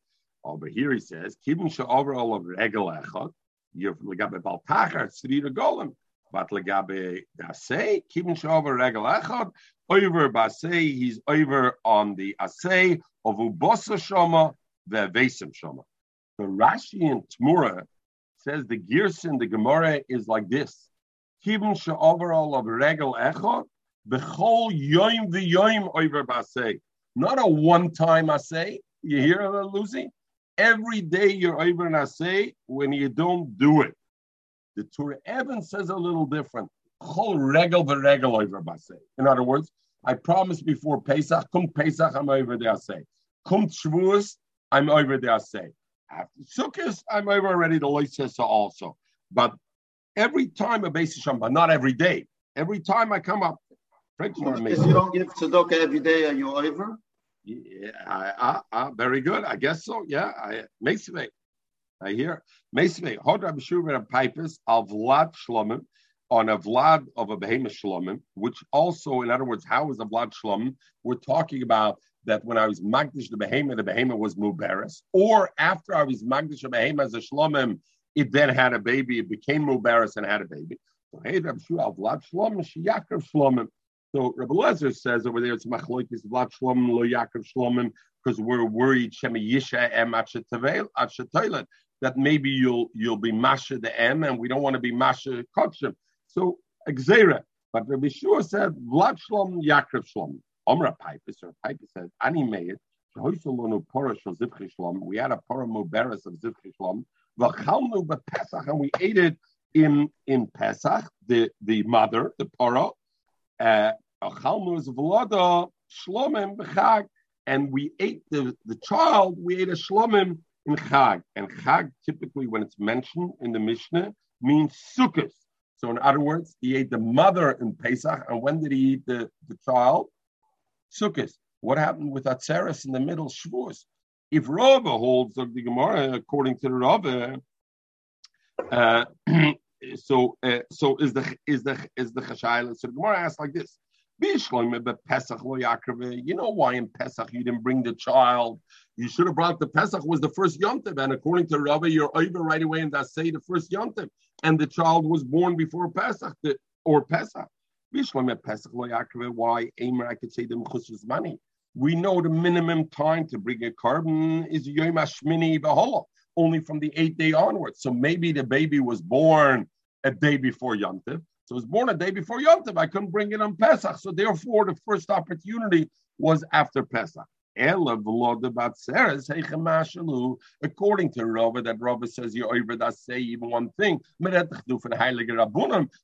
over here he says kibun overall of regel echad. You're legabe baltachar three regolim, but legabe dasei kibun over regel echad. Over basei, he's over on the asay of ubosa shoma shoma. The Rashi and Tmura says the Gerson, the Gemara is like this. Kibun she'overall of regel echot, bechol yoim v'yoim over basei. Not a one-time asay. You hear Lucy? Every day you're over an asay when you don't do it. The Torah Evan says a little different. Chol regel v'regel over. In other words, I promised before Pesach, come Pesach, I'm over the asay. Come Shavuos, I'm over the asay. After Sukkot, I'm over already the Loisesa also. But every time a basis but not every day. Every time I come up, If you don't give tzedakah every day, are you over? Yeah, I, I, very good. I guess so. Yeah, I Mesve. I hear Mesve. Hod Rabbi Shuvah Pipers of Vlad Shlomim on a Vlad of a Behemoth Shlomim, which also, in other words, how is a Vlad Shlomim? We're talking about that when I was Magdish the Behema, the Behema was Mubaris, or after I was Magdish the Behema as a Shlomim, it then had a baby, it became Mubaris and had a baby. So hey, Vlad Shlomim, Shlomim. So Rabbi Lezer says over there, it's Machloikis Vlad Shlomim, Lo Yaakov Shlomim, because we're worried Shema Yisha Em Achetaylet, that maybe you'll you'll be Masha the M, and we don't want to be Masha Kotchim. So Xera. But Rabbi Shua said Vlad Shlom, Yaakov Shlomim. Omra Pipus or Pipus said, Ani made we had a muberes of zivchi shlom. V'chalnu and we ate it in in Pesach. The the mother, the para, uh, chalnu is v'lada shlomim b'chag, and we ate the the child. We ate a shlomim in chag, and chag typically when it's mentioned in the Mishnah means sukkot. So in other words, he ate the mother in Pesach, and when did he eat the the child? Sukkot. What happened with Atzeres in the middle Shavuos? If Rava holds the Gemara, according to the Rava, uh, *clears throat* so uh, so is the is the is the Chashayla. So the Gemara asks like this: You know why in Pesach you didn't bring the child? You should have brought the Pesach was the first yontiv, and according to Rabbi, you're over right away in that say the first yontiv, and the child was born before Pesach or Pesach. Why I could say the Mechus's money. We know the minimum time to bring a carbon is Yom Hashmini Beholah, only from the eighth day onwards. So maybe the baby was born a day before Yontiv. So it was born a day before Yontiv. I couldn't bring it on Pesach. So therefore, the first opportunity was after Pesach. According to Rava, that Rava says you over that say even one thing.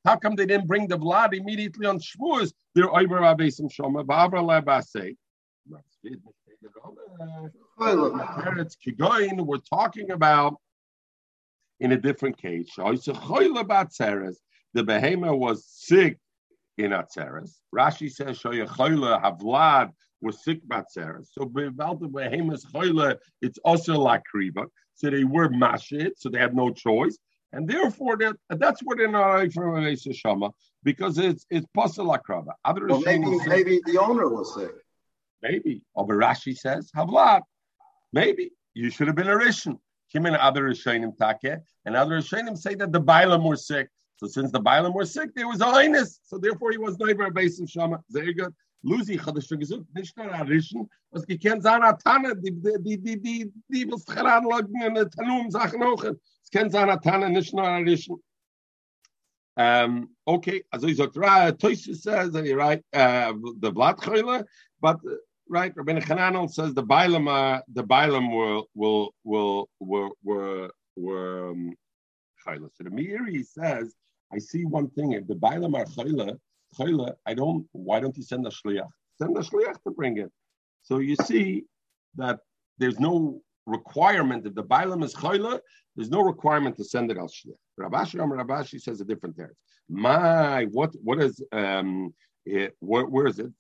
How come they didn't bring the Vlad immediately on Shavuos? They're over Shoma. We're talking about in a different case. The behemoth was sick in Atzeres. Rashi says, Shoyachoyle Havlad was sick Batzeres. So Bevalta behemoth Choyle, it's also like Kriva. So they were mashit, so they had no choice. And therefore, that's what they're not from a basis of Shama because it's it's pasal akrava. Well, maybe, maybe the owner was sick. Maybe. Oh, or Rashi says, Havlad. Maybe. You should have been a Rishon. Kim and other Rishonim take, and other Rishonim say that the Bailam were sick. So since the Bailam were sick, there was a highness. So therefore he was neighbor base of Shama. Very good. Lucy Chadash gesucht, nicht nur ein Rischen, was gekennt sein a Tanne, die, die, die, die, die, was heranlegen in der Tanum Sachen auch. Es kennt sein a Tanne, nicht nur ein Rischen. Um, okay, also ich sag, right, Toysi says, right, uh, the blood but right? Rabbi Hananel says the Bailam, uh, the Bailam will will will were were were um. So the Meiri says, I see one thing. If the Bailam are chayla, chayla, I don't. Why don't you send a shliach? Send a shliach to bring it. So you see that there's no requirement if the Bailam is chayla. There's no requirement to send it al shliach. Rabashi Rabashi says a different term. My what what is um it, where, where is it?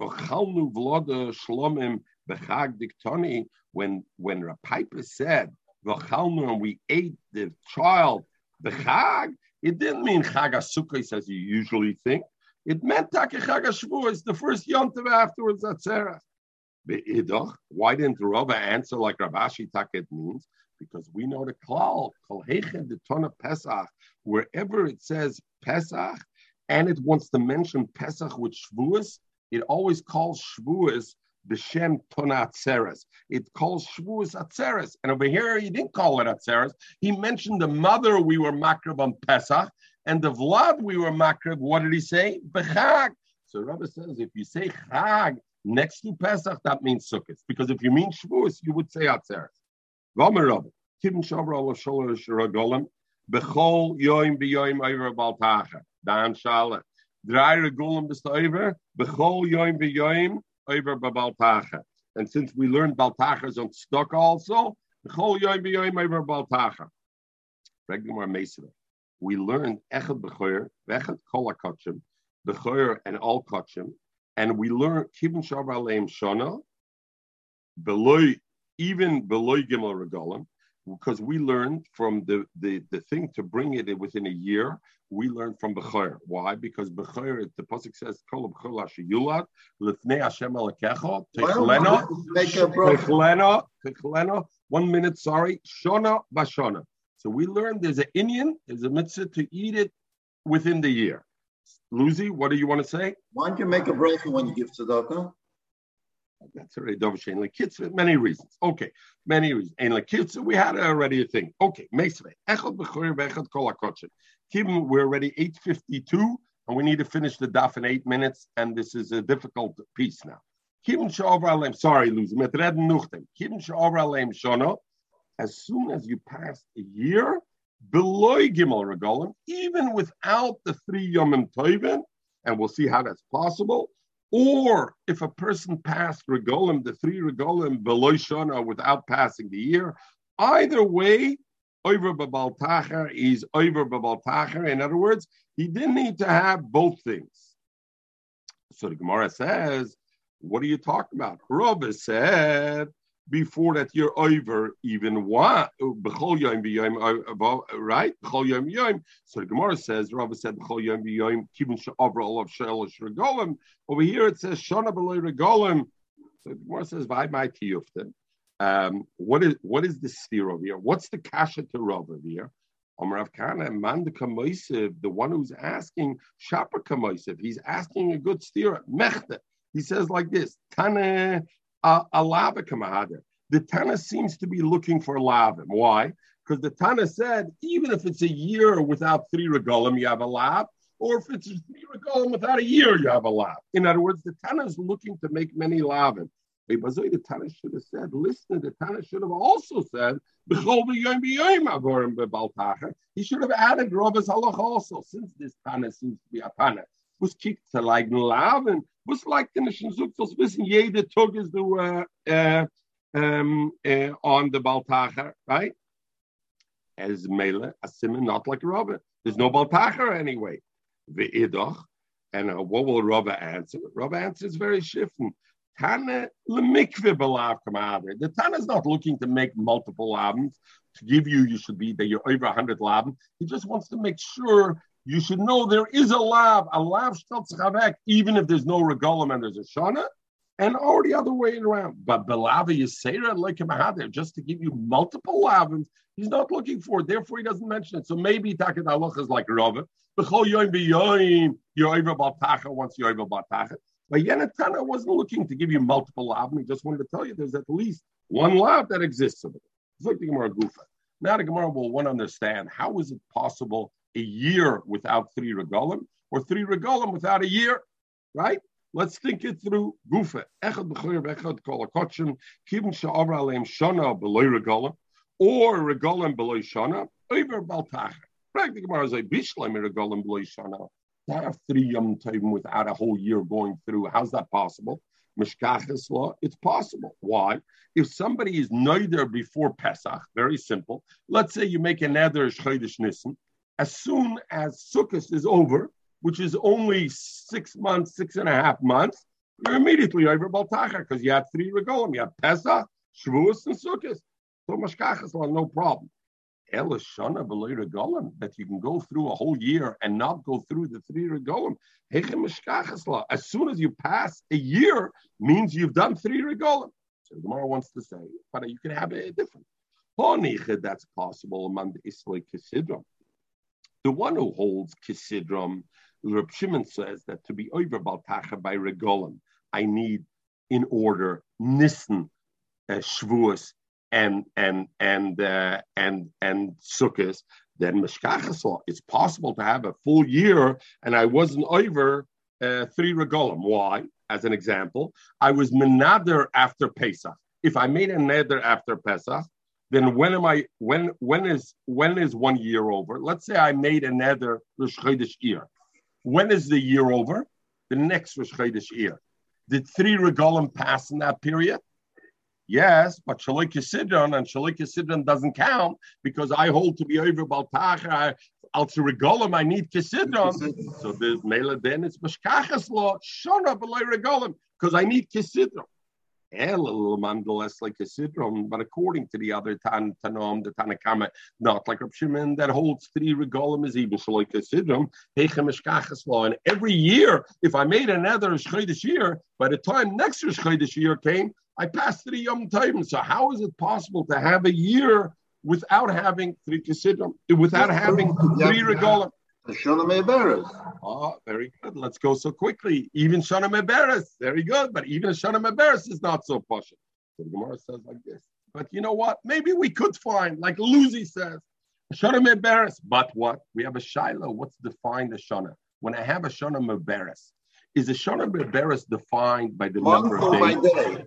When when Rapipa said and we ate the child b'chag, it didn't mean chag as you usually think. It meant take chag It's the first yontiv afterwards. Atzerach. Eh, Why didn't Rava answer like Rabashi Taket means? Because we know the klal, kol the ton of Pesach, wherever it says Pesach, and it wants to mention Pesach with Shavuos, it always calls Shavuos B'Shem Tona Atzeres. It calls Shavuos Atzeres. And over here, he didn't call it Atzeres. He mentioned the mother we were makrab on Pesach, and the Vlad we were makrab, what did he say? B'Chag. So Rabbi says, if you say Chag next to Pesach, that means Sukkot. Because if you mean Shavuos, you would say Atzeres. Gomer Rabbi. Kibin Shavra Allah Sholosh Ragolem. Bechol Yoim B'Yoim Ayra Baltacha. Dan Shale. Drei Regulum bist over, Bechol Yoim V'Yoim, over Baltacha. And since we learned Baltacha is on stock also, Bechol Yoim V'Yoim over Baltacha. Regular Mesa. We learned Echad Bechoyer, Echad Kol HaKotchim, Bechoyer and all Kotchim, and we learned Kibin Shavar Aleim Shona, below, even below Gimel Regalim, because we learned from the, the, the thing to bring it within a year, we learned from Bechor. Why? Because Bechor, the Pasuk says, Kol Bechor Yulat, Lifnei Hashem Alekecho, Techleno, Techleno, Techleno, one minute, sorry, Shona Bashona. So we learned there's an Indian, there's a mitzvah to eat it within the year. Lucy, what do you want to say? Why don't you make a bracha when you give tzedakah? That's already Dovshay and Lekitza, many reasons. Okay, many reasons. And Lekitza, we had already a thing. Okay, Mesve. Echad Bechor Bechad Kol Kim, we're already 8.52, and we need to finish the daf in eight minutes, and this is a difficult piece now. Kim Alem, sorry, Luz, Metred Nuchtem. Kim Alem Shono, as soon as you pass a year, below Gimel Regolim, even without the three Yomim Toivin, and we'll see how that's possible, or if a person passed regolim, the three regolim below shana without passing the year, either way, over babaltacher is over babaltacher. In other words, he didn't need to have both things. So the Gemara says, what are you talking about? Rabbi said, before that you're over even yom b'yom right. So the Gemara says Rabbi said b'chol yom. Over here it says shana b'loy regolim. So the Gemara says. Um, what is what is the steer over here? What's the kasha to Rav over here? Amrav Kana, Manda Kamoisiv, the one who's asking Shapar Kamoisiv, he's asking a good steer. Mechte. He says like this: Tana alava kamahader. The Tana seems to be looking for lavim. Why? Because the Tana said even if it's a year without three regalim, you have a lav, or if it's three regalim without a year, you have a lav. In other words, the Tana is looking to make many lavim. The Tana should have said, listen, the Tana should have also said, he should have added Rabba's halach also, since this Tana seems to be a Tana. Was kicked to like Lavin, was like the Nation Zuktos wissen, jede Tag is the uh, uh, um, uh, on the Baltacher, right? As Mele, a not like Rabba. There's no Baltacher anyway. The Idach. And uh, what will Rabba answer? Rabba answers very shifting. Tana lemikve belav kamader. The Tana is not looking to make multiple albums to give you. You should be that you're over hundred labs. He just wants to make sure you should know there is a lab. A lav lab chavek, even if there's no regolim and there's a shana, and or the other way around. But belava yisera like mahader, just to give you multiple labs. He's not looking for it. Therefore, he doesn't mention it. So maybe takat aloch is like Rava. B'chol yoim b'yoim, you're over batacha once you're over batacha. But Yenatana wasn't looking to give you multiple lab. He just wanted to tell you there's at least one lab that exists. It's like the Gemara Gufa. Now the Gemara will want to understand how is it possible a year without three regalim or three regalim without a year, right? Let's think it through. Gufa. Echad b'chayr v'echad kol akotshim kibun sha'avra aleim shana b'loy regalim or regalim b'loy shana over baltach. Practically, Gemara is a bishleim regalim b'loy shana to have three Yom Tovim without a whole year going through. How's that possible? Mishkachas law, it's possible. Why? If somebody is neither before Pesach, very simple. Let's say you make a nether Chodesh Nissen. As soon as Sukkot is over, which is only six months, six and a half months, you're immediately over Baltachar because you have three regolim. You have Pesach, Shavuos, and Sukkot. So Mashkachas no problem Elishana b'lei regalim, that you can go through a whole year and not go through the three regolim. As soon as you pass a year, means you've done three regolim. So the Gemara wants to say, but you can have it different. That's possible among the Islay Kisidram. The one who holds Kisidram, Reb Shimon says that to be over Baltacha by regolim, I need in order Nissen, uh, Shavuos, and and and uh, and and sukkahs, then mishkachas It's possible to have a full year, and I wasn't over uh, three regolim. Why? As an example, I was menader after Pesach. If I made a neder after Pesach, then when am I? When when is when is one year over? Let's say I made another Rosh Chodesh year. When is the year over? The next Rosh Chodesh year. Did three regolim pass in that period? Yes, but Shalik Sidron and Shalik Sidron doesn't count because I hold to be over Baltacha. Also, regolim, I need Kisidron. So the Mela then it's Mashkachas law, Shona below regolim, because I need Kisidron. Like a Kisidron, but according to the other Tan Tanom, the Tanakama, not like Rav Shimon that holds three regolim is even Hechem Mashkachas law. And every year, if I made another Shchodesh year, by the time next Shchodesh year came, I passed three Yom Tovim. So how is it possible to have a year without having three Kisidram, without having three Regolim? Meberes. Oh, very good. Let's go so quickly. Even Shana Meberes, very good. But even Shana Meberes is not so posh. So the Gemara says like this. But you know what? Maybe we could find, like Lucy says, Shana Meberes. But what? We have a Shiloh. What's defined as Shana? When I have a Shana Meberes, is a Shana Meberes defined by the Month number of days? Day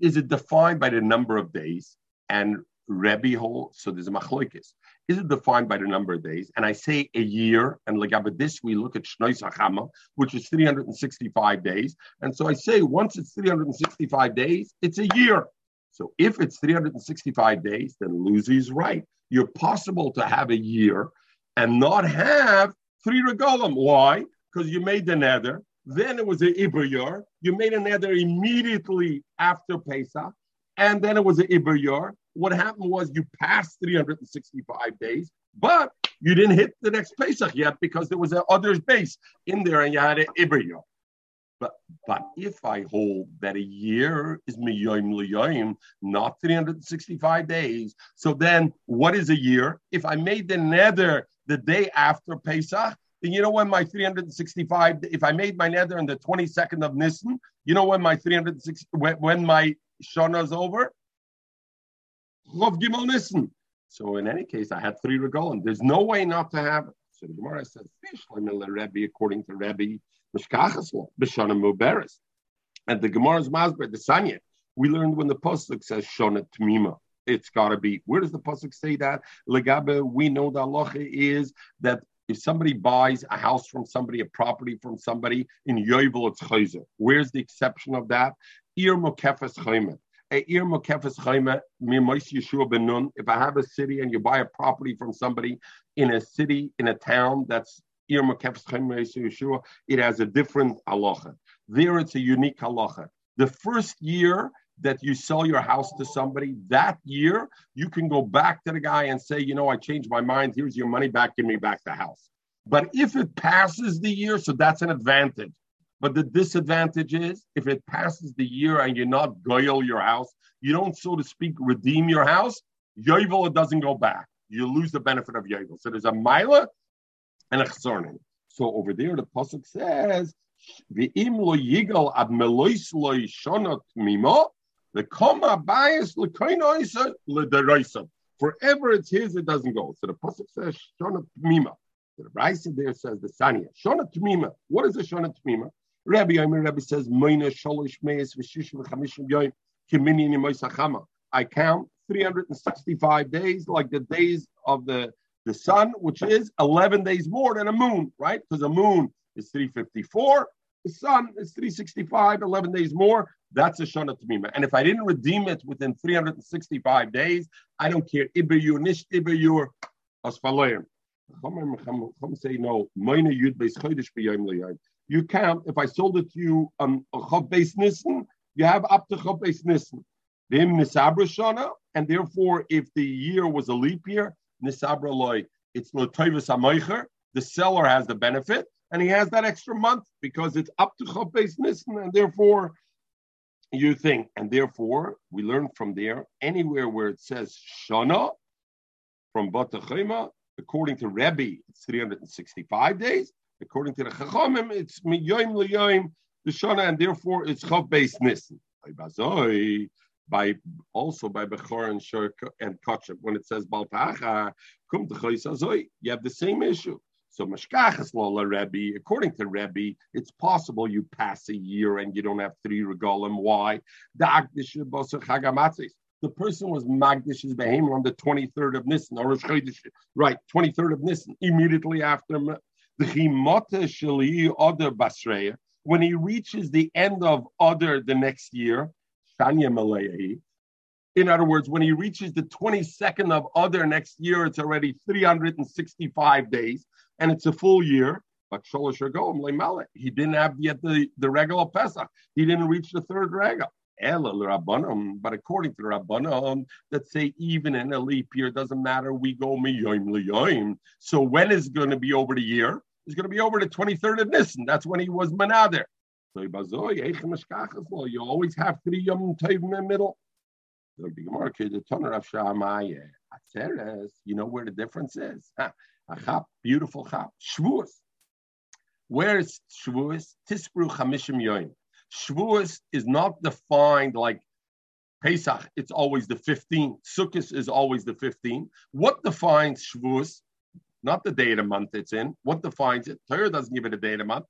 is it defined by the number of days? And Rebbe holds, so there's a machloikis. Is it defined by the number of days? And I say a year, and like this, we look at Shnois Achama, which is 365 days. And so I say once it's 365 days, it's a year. So if it's 365 days, then Lucy is right. You're possible to have a year and not have three regalim. Why? Because you made the nether, then it was an Ibrayur. You made a nether immediately after Pesach. And then it was an Iber year. What happened was you passed 365 days, but you didn't hit the next Pesach yet because there was an other's base in there and you had an Iber year. But but if I hold that a year is miyom liyoim, not 365 days, so then what is a year? If I made the nether the day after Pesach, then you know when my 365, if I made my nether on the 22nd of Nisan, you know when my 360, when, when my Shana is over? Love Gimel Nisan. So in any case, I had three regalim. There's no way not to have it. So the Gemara says, Rebbe, according to Rebbe, Mishkachas law, B'shana Muberes. And the Gemara's Masber, the Sanya, we learned when the Pasuk says Shana Tmima. It's got to be. Where does the Pasuk say that? Legabe, we know the Allah is that if somebody buys a house from somebody, a property from somebody in Yovel, it's chayzer. Where's the exception of that? Ir mokefes chaymet. Ir mokefes chaymet, Yeshua ben Nun. If I have a city and you buy a property from somebody in a city, in a town that's Ir mokefes chaymet Yeshua, it has a different halacha. There it's a unique halacha. The first year that you sell your house to somebody that year, you can go back to the guy and say, you know, I changed my mind. Here's your money back. Give me back the house. But if it passes the year, so that's an advantage. But the disadvantage is if it passes the year and you're not goyal your house, you don't, so to speak, redeem your house, yovel, it doesn't go back. You lose the benefit of yovel. So there's a mila and a chsornin. So over there, the pasuk says, "V'im lo yigal ad melois lo shonot mimo the koma bias l'deraisa. Forever it's his, it doesn't go. So the pasuk says shona tmima. The Raisa there says the sanya shona tmima. What is a shona tmima? Rabbi Yomer Rabbi says moina sholish meis v'shish v'chamishim yoyim kimini nimoisachama. I count 365 days like the days of the the sun, which is 11 days more than a moon, right? Because a moon is 354, the sun is 365, 11 days more. That's a Shana Tamima. And if I didn't redeem it within 365 days, I don't care. Iber nish iber asfaloyim. say no. You count. If I sold it to you on a chav base nissen, you have up to chav base nissen. Vim nisabra shana, and therefore, if the year was a leap year, nisabra loy, it's lotoivus amoicher. The seller has the benefit, and he has that extra month because it's up to chav base nissen, and therefore you think, and therefore we learn from there anywhere where it says Shana from Batachima, according to Rebbe, it's 365 days. According to the Chachamim, it's Miyoim Liyoim, the Shana, and therefore it's Chav based Nissen. By also by Bechor and Shirk and Kachim, when it says Baltacha, Kum you have the same issue. So Mashkachas Lola Rebbe, according to Rebbe, it's possible you pass a year and you don't have three regalim. Why? The person was Magdish's behavior on the 23rd of Nisan, or right, 23rd of Nisan, immediately after when he reaches the end of Other the next year, in other words, when he reaches the 22nd of Other next year, it's already 365 days and it's a full year. But Sholosh he didn't have yet the, the regular Pesach. He didn't reach the third regal. But according to the Rabbanim, that say even in a leap year, doesn't matter, we go miyoim liyoim. So when is going to be over the year? It's going to be over the 23rd of Nisan. That's when he was manader. So you always have three yom in the middle. You know where the difference is? A chap, beautiful chap. Shavuos. Where is Shavuos? Tispru chamishim yoim. Shavuos is not defined like Pesach, it's always the 15th. Sukkot is always the 15th. What defines Shavuos? Not the day of the month it's in. What defines it? Torah doesn't give it a day of the month.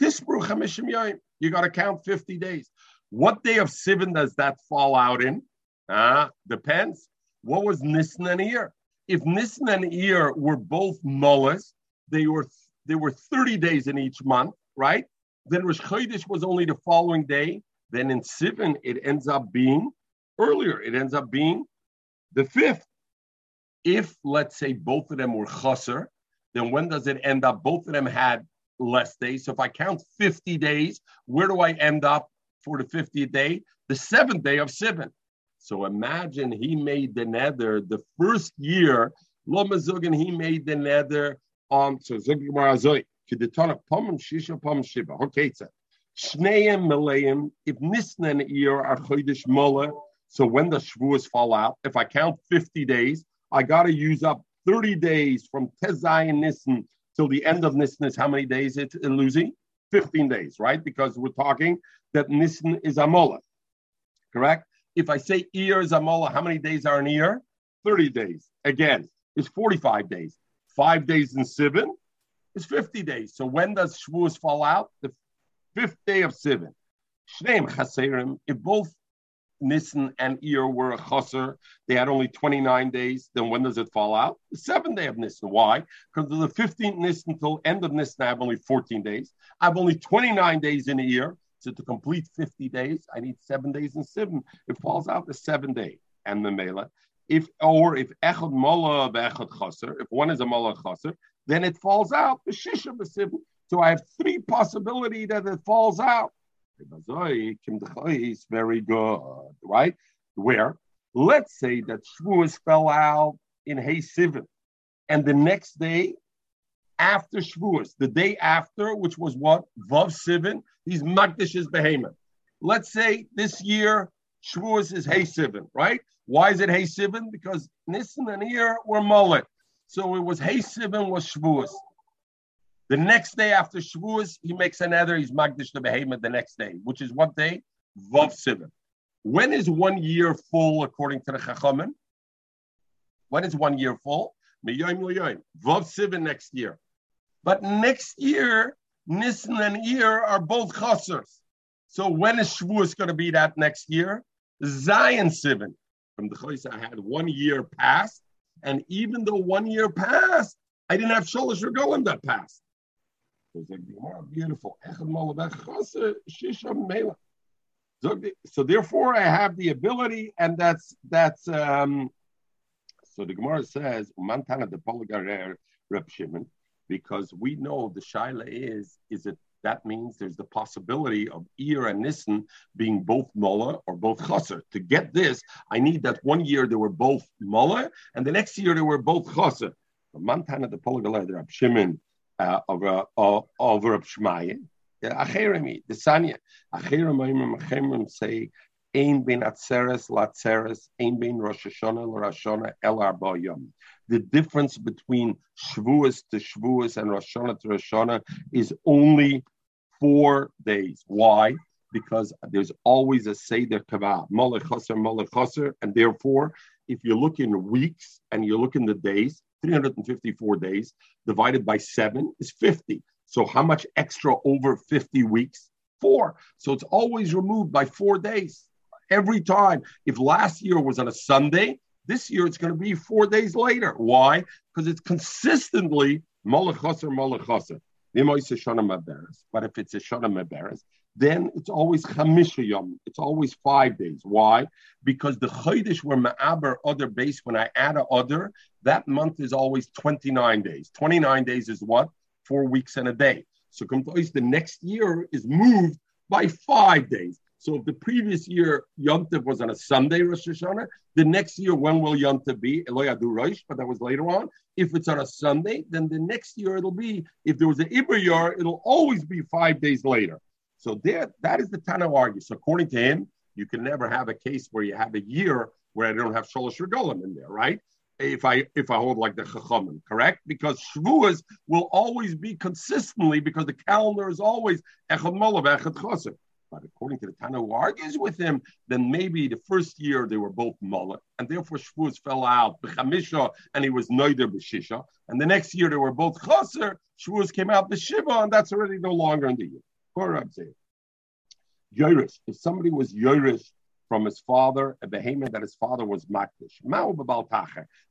Tispru chamishim. You got to count 50 days. What day of Sivan does that fall out in? Uh, depends. What was Nisan and Iyar? if Nisan and Iyar were both nullas, they were they were 30 days in each month, right? Then Rosh Chodesh was only the following day. Then in Sivan, it ends up being earlier. It ends up being the fifth. If let's say both of them were chaser, then when does it end up? Both of them had less days. So if I count 50 days, where do I end up for the 50th day? The seventh day of Sivan. So imagine he made the nether the first year. Lomazugan, he made the nether on so Zogimar Kidetana Pom Shisha Pom Shiba. Okay, so Shneim Malayim, if Nisan and Iyar are Chodesh Mola, so when the Shavuos fall out, if I count 50 days, I got to use up 30 days from Tezai and Nisan till the end of Nisan is how many days it's losing? 15 days, right? Because we're talking that Nisan is a Amola, correct? If I say Iyar is a Amola, how many days are an Iyar? 30 days. Again, it's 45 days. Five days in Sivan is 50 days. So when does Shavuos fall out? The fifth day of Sivan. Shneim Chaserim, if both Nisan and Iyar were a chaser. They had only 29 days. Then when does it fall out? The seventh day of Nisan. Why? Because of the 15th Nisan until end of Nisan, I have only 14 days. I have only 29 days in a year. So to complete 50 days, I need seven days and seven. It falls out the seventh day and the mela. If or if echad mola echad chaser, if one is a mola chaser, then it falls out So I have three possibility that it falls out very good, right? Where let's say that Shavuos fell out in Hay Sivan, and the next day after Shavuos, the day after, which was what Vav Sivan, he's is Behemoth. Let's say this year Shavuos is Hay Sivan, right? Why is it Hay Sivan? Because Nisan and Iyar were mullet. So it was Hay Sivan was Shavuos. The next day after Shavuos, he makes another, he's Magdish the Behemoth the next day, which is what day? Vav Sivan. When is one year full according to the Chachamim? When is one year full? Miyoim Liyoim. Vav Sivan next year. But next year, Nisan and Iyar are both chasers. So when is Shavuos going to be that next year? Zion Sivan. From the Chois, I had one year passed, and even though one year passed, I didn't have Sholosh Regolim that passed. Beautiful. So therefore, I have the ability, and that's that's. Um, so the Gemara says, "Mantana de Polgarer Reb Shimon," because we know the shaila is is it that means there's the possibility of Iyar and Nissen being both Mullah or both Chaser. To get this, I need that one year they were both Mullah, and the next year they were both Chaser. Mantana de Polgarer Reb Shimon uh, of uh, of Reb Shmaya. Acheremi, the Sanya. Acherem Achemim say, Ein ben Atzeres Latzeres, Ein ben Rosh Hashanah Rosh Hashanah El Arba Yom. The difference between Shavuos to Shavuos and Rosh Hashanah to Rosh Hashanah is only four days. Why? Because there's always a Seder Kavah, Molech Chaser, Molech Chaser, and therefore, if you look in weeks and you look in the days, 354 days divided by seven is 50. So how much extra over 50 weeks? Four. So it's always removed by four days. Every time. If last year was on a Sunday, this year it's going to be four days later. Why? Because it's consistently Molechasser, Molechasser. But if it's a Shana Meberes, then it's always Chamisha Yom. It's always five days. Why? Because the Chodesh where Ma'aber other base, when I add a other, that month is always 29 days. 29 days is what? Four weeks and a day. So the next year is moved by five days. So if the previous year Yom Tov was on a Sunday, Rosh Hashanah, the next year when will Yom Tov be? Eloyadu Rosh, but that was later on. If it's on a Sunday, then the next year it'll be, if there was an Iber year, it'll always be five days later. So there, that is the Tana argues. So according to him, you can never have a case where you have a year where I don't have Sholosh Regolim in there, right? If I if I hold like the Chachamim, correct? Because Shavuos will always be consistently because the calendar is always Echad Molav, Echad Choser. But according to the Tana who argues with him, then maybe the first year they were both mullah, and therefore Shavuos fell out b'chamisha, and he was neither b'shisha. And the next year they were both chaser. Shavuos came out b'shiva, and that's already no longer in the year. Yoris. If somebody was Yoris from his father, a behemoth that his father was makdish.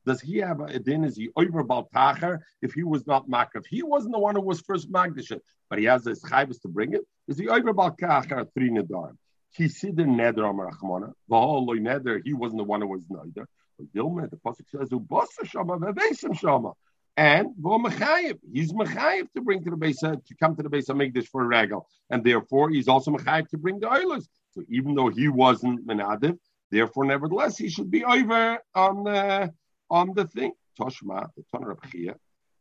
Does he have a din? Is he over baltacher if he was not makdish? He wasn't the one who was first makdish, but he has his chayvus to bring it. Is the over baltacher three nedarim? He said the neder amarachmana. V'hol neder. He wasn't the one who was neither. But the pasuk says, "Ubasa shama vevesim shama." and mechayiv. He's mechayiv to bring to the base to come to the base and make this for regal, and therefore he's also mechayiv to bring the oilers. So even though he wasn't menadiv, Therefore, nevertheless, he should be over on the on the thing. Toshma, the Toner of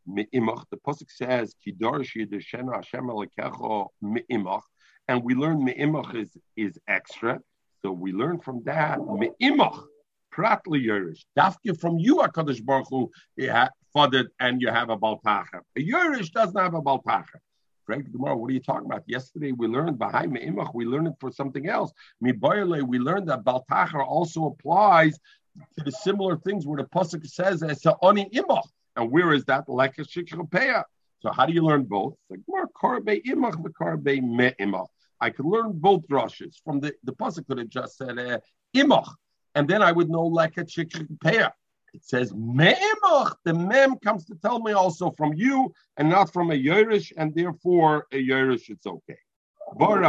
Me'imach, the Pasuk says, Kidarish Yidashenu Hashem Alekecho Me'imach, and we learn Me'imach is, is extra. So we learn from that, Me'imach, Pratli Yerish, Dafke from you, HaKadosh Baruch Hu, fathered, and you have a Baltacha. A Yerish doesn't have a Baltacha. Frank Gemara, what are you talking about? Yesterday we learned behind Me'imach, we learned it for something else. Mibayale, we learned that Baltacha also applies to the similar things where the Pasuk says as a Oni Imach. And where is that? So how do you learn both? Me'imach. I could learn both drushes. From the, the Pasuk could have just said uh. And then I would know like a Shikhapeya. It says me'emach. The mem comes to tell me also from you and not from a Yerush, and therefore a Yerush, it's okay. We're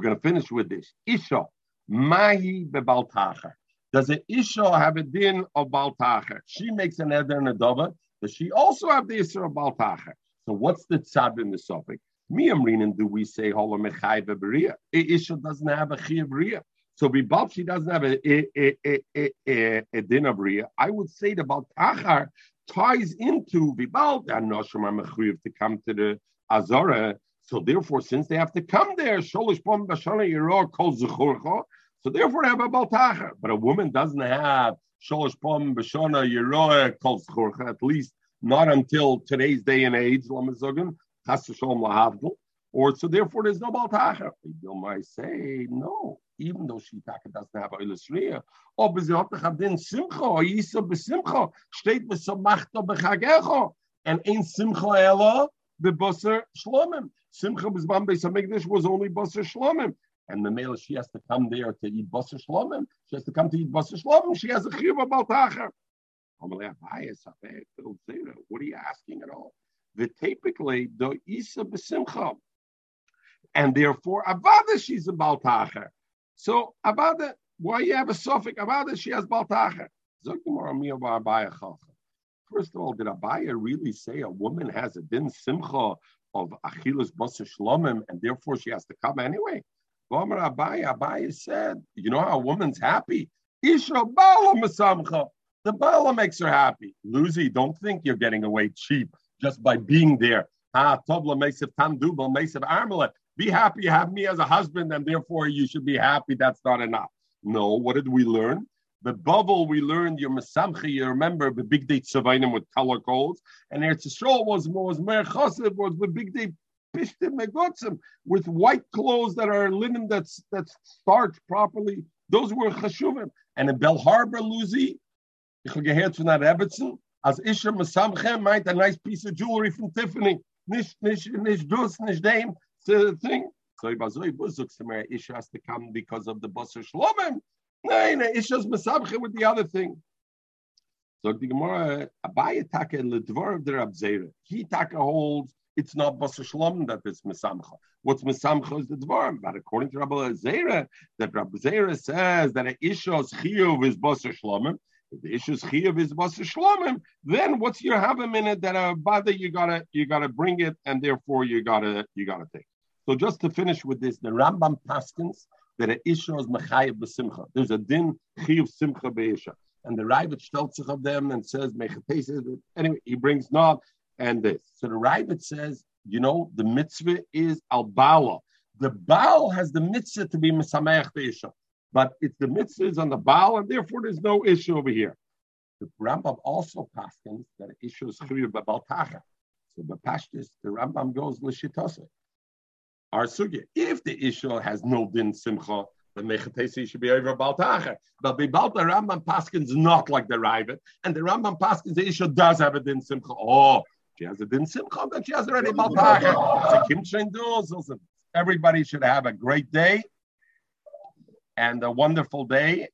going to finish with this. Isha, mahi bebaltacher. Does an Isha have a din of baltacher? She makes an eder and a dova. Does she also have the Isra of baltacher? So what's the tzad in the suffix? Me amrinin do we say hola mechai beria? Isha doesn't have a chiyav so Bibab, she doesn't have a, a, a, a, a, din of Riyah. I would say that Baltachar ties into Bibal, and Noshim are to come to the Azara. So therefore, since they have to come there, Sholish Pom Bashana Yero Kol Zechurcha, so therefore they have a Baltachar. But a woman doesn't have Sholish Pom Bashana Yero Kol at least not until today's day and age, Lamazogan, Chas Shalom Lahavdil. Or so therefore there's no Baltachar. You might say, no even though she taka doesn't have Oilis Riyah. Oh, Aber sie hat doch den Simcha, oh, Yisa besimcha, steht bis so machto. And ain't Simcha ela bebusser shlomim. Simcha b'zman beis was only busser shlomim. And the male, she has to come there to eat busser shlomim. She has to come to eat busser shlomim. She has a chiyuv about tacher. What are you asking at all? The typically the isa besimcha, and therefore avada she's a baltacher. So the why you have a suffix it, she has baltacher. First of all, did Abaya really say a woman has a din simcha of achilas basar shlomim, and therefore she has to come anyway? Abaya, Abaya said, you know how a woman's happy? Isha bala masamcha. The bala makes her happy. Lucy, don't think you're getting away cheap just by being there. Ha, it tamdubal, makes it armalet be happy have me as a husband, and therefore you should be happy. That's not enough. No, what did we learn? The bubble we learned your mesamchi. You remember the big day tzavainim with color codes, and Eretz Yisrael was was mer was the big day pishtim megotzim with white clothes that are linen that's that's starched properly. Those were chashuvim. And in Belle Harbor, Luzi, als Isha Mesamchem meint a nice piece of jewelry from Tiffany. Nish nish nicht dus, nicht dem the thing. So Ibazoi Buzuk Samer Isha has to come because of the Basar Shlomim. No, no, Isha's Masabche with the other thing. So the Gemara, Abaya Taka Ledvar of the Rabzera. He Taka holds it's not Basar Shlomim that is Mesamcha. What's Mesamcha is the Dvar. But according to Rabbi Zera, that Rabbi Zera says that an Isha's Chiyuv is Basar Shlomim. If the issue is chiyuv is basar shlomim, then what's your have a minute that a bother you gotta you gotta bring it and therefore you gotta you gotta take. So just to finish with this, the Rambam paskins that a isha is mechayev. There's a din chiyuv simcha be'isha. And the Ravid stellt sich of them and says, anyway, he brings not and this. So the Ravid says, you know, the mitzvah is al bala. The Baal has the mitzvah to be misameach be'isha. But it's the mitzvah is on the Baal, and therefore there's no issue over here. The Rambam also paskins that issue is chiyuv b'baltacha. So the pashtus, the Rambam goes l'shitose our sugya. If the issue has no din simcha, the mechatesi should be over baltacher. But Bibalta Rambam Paskins not like the Ravid, and the Rambam Paskins the issue does have a din simcha. Oh, she has a din simcha, then she has already Kim everybody should have a great day and a wonderful day.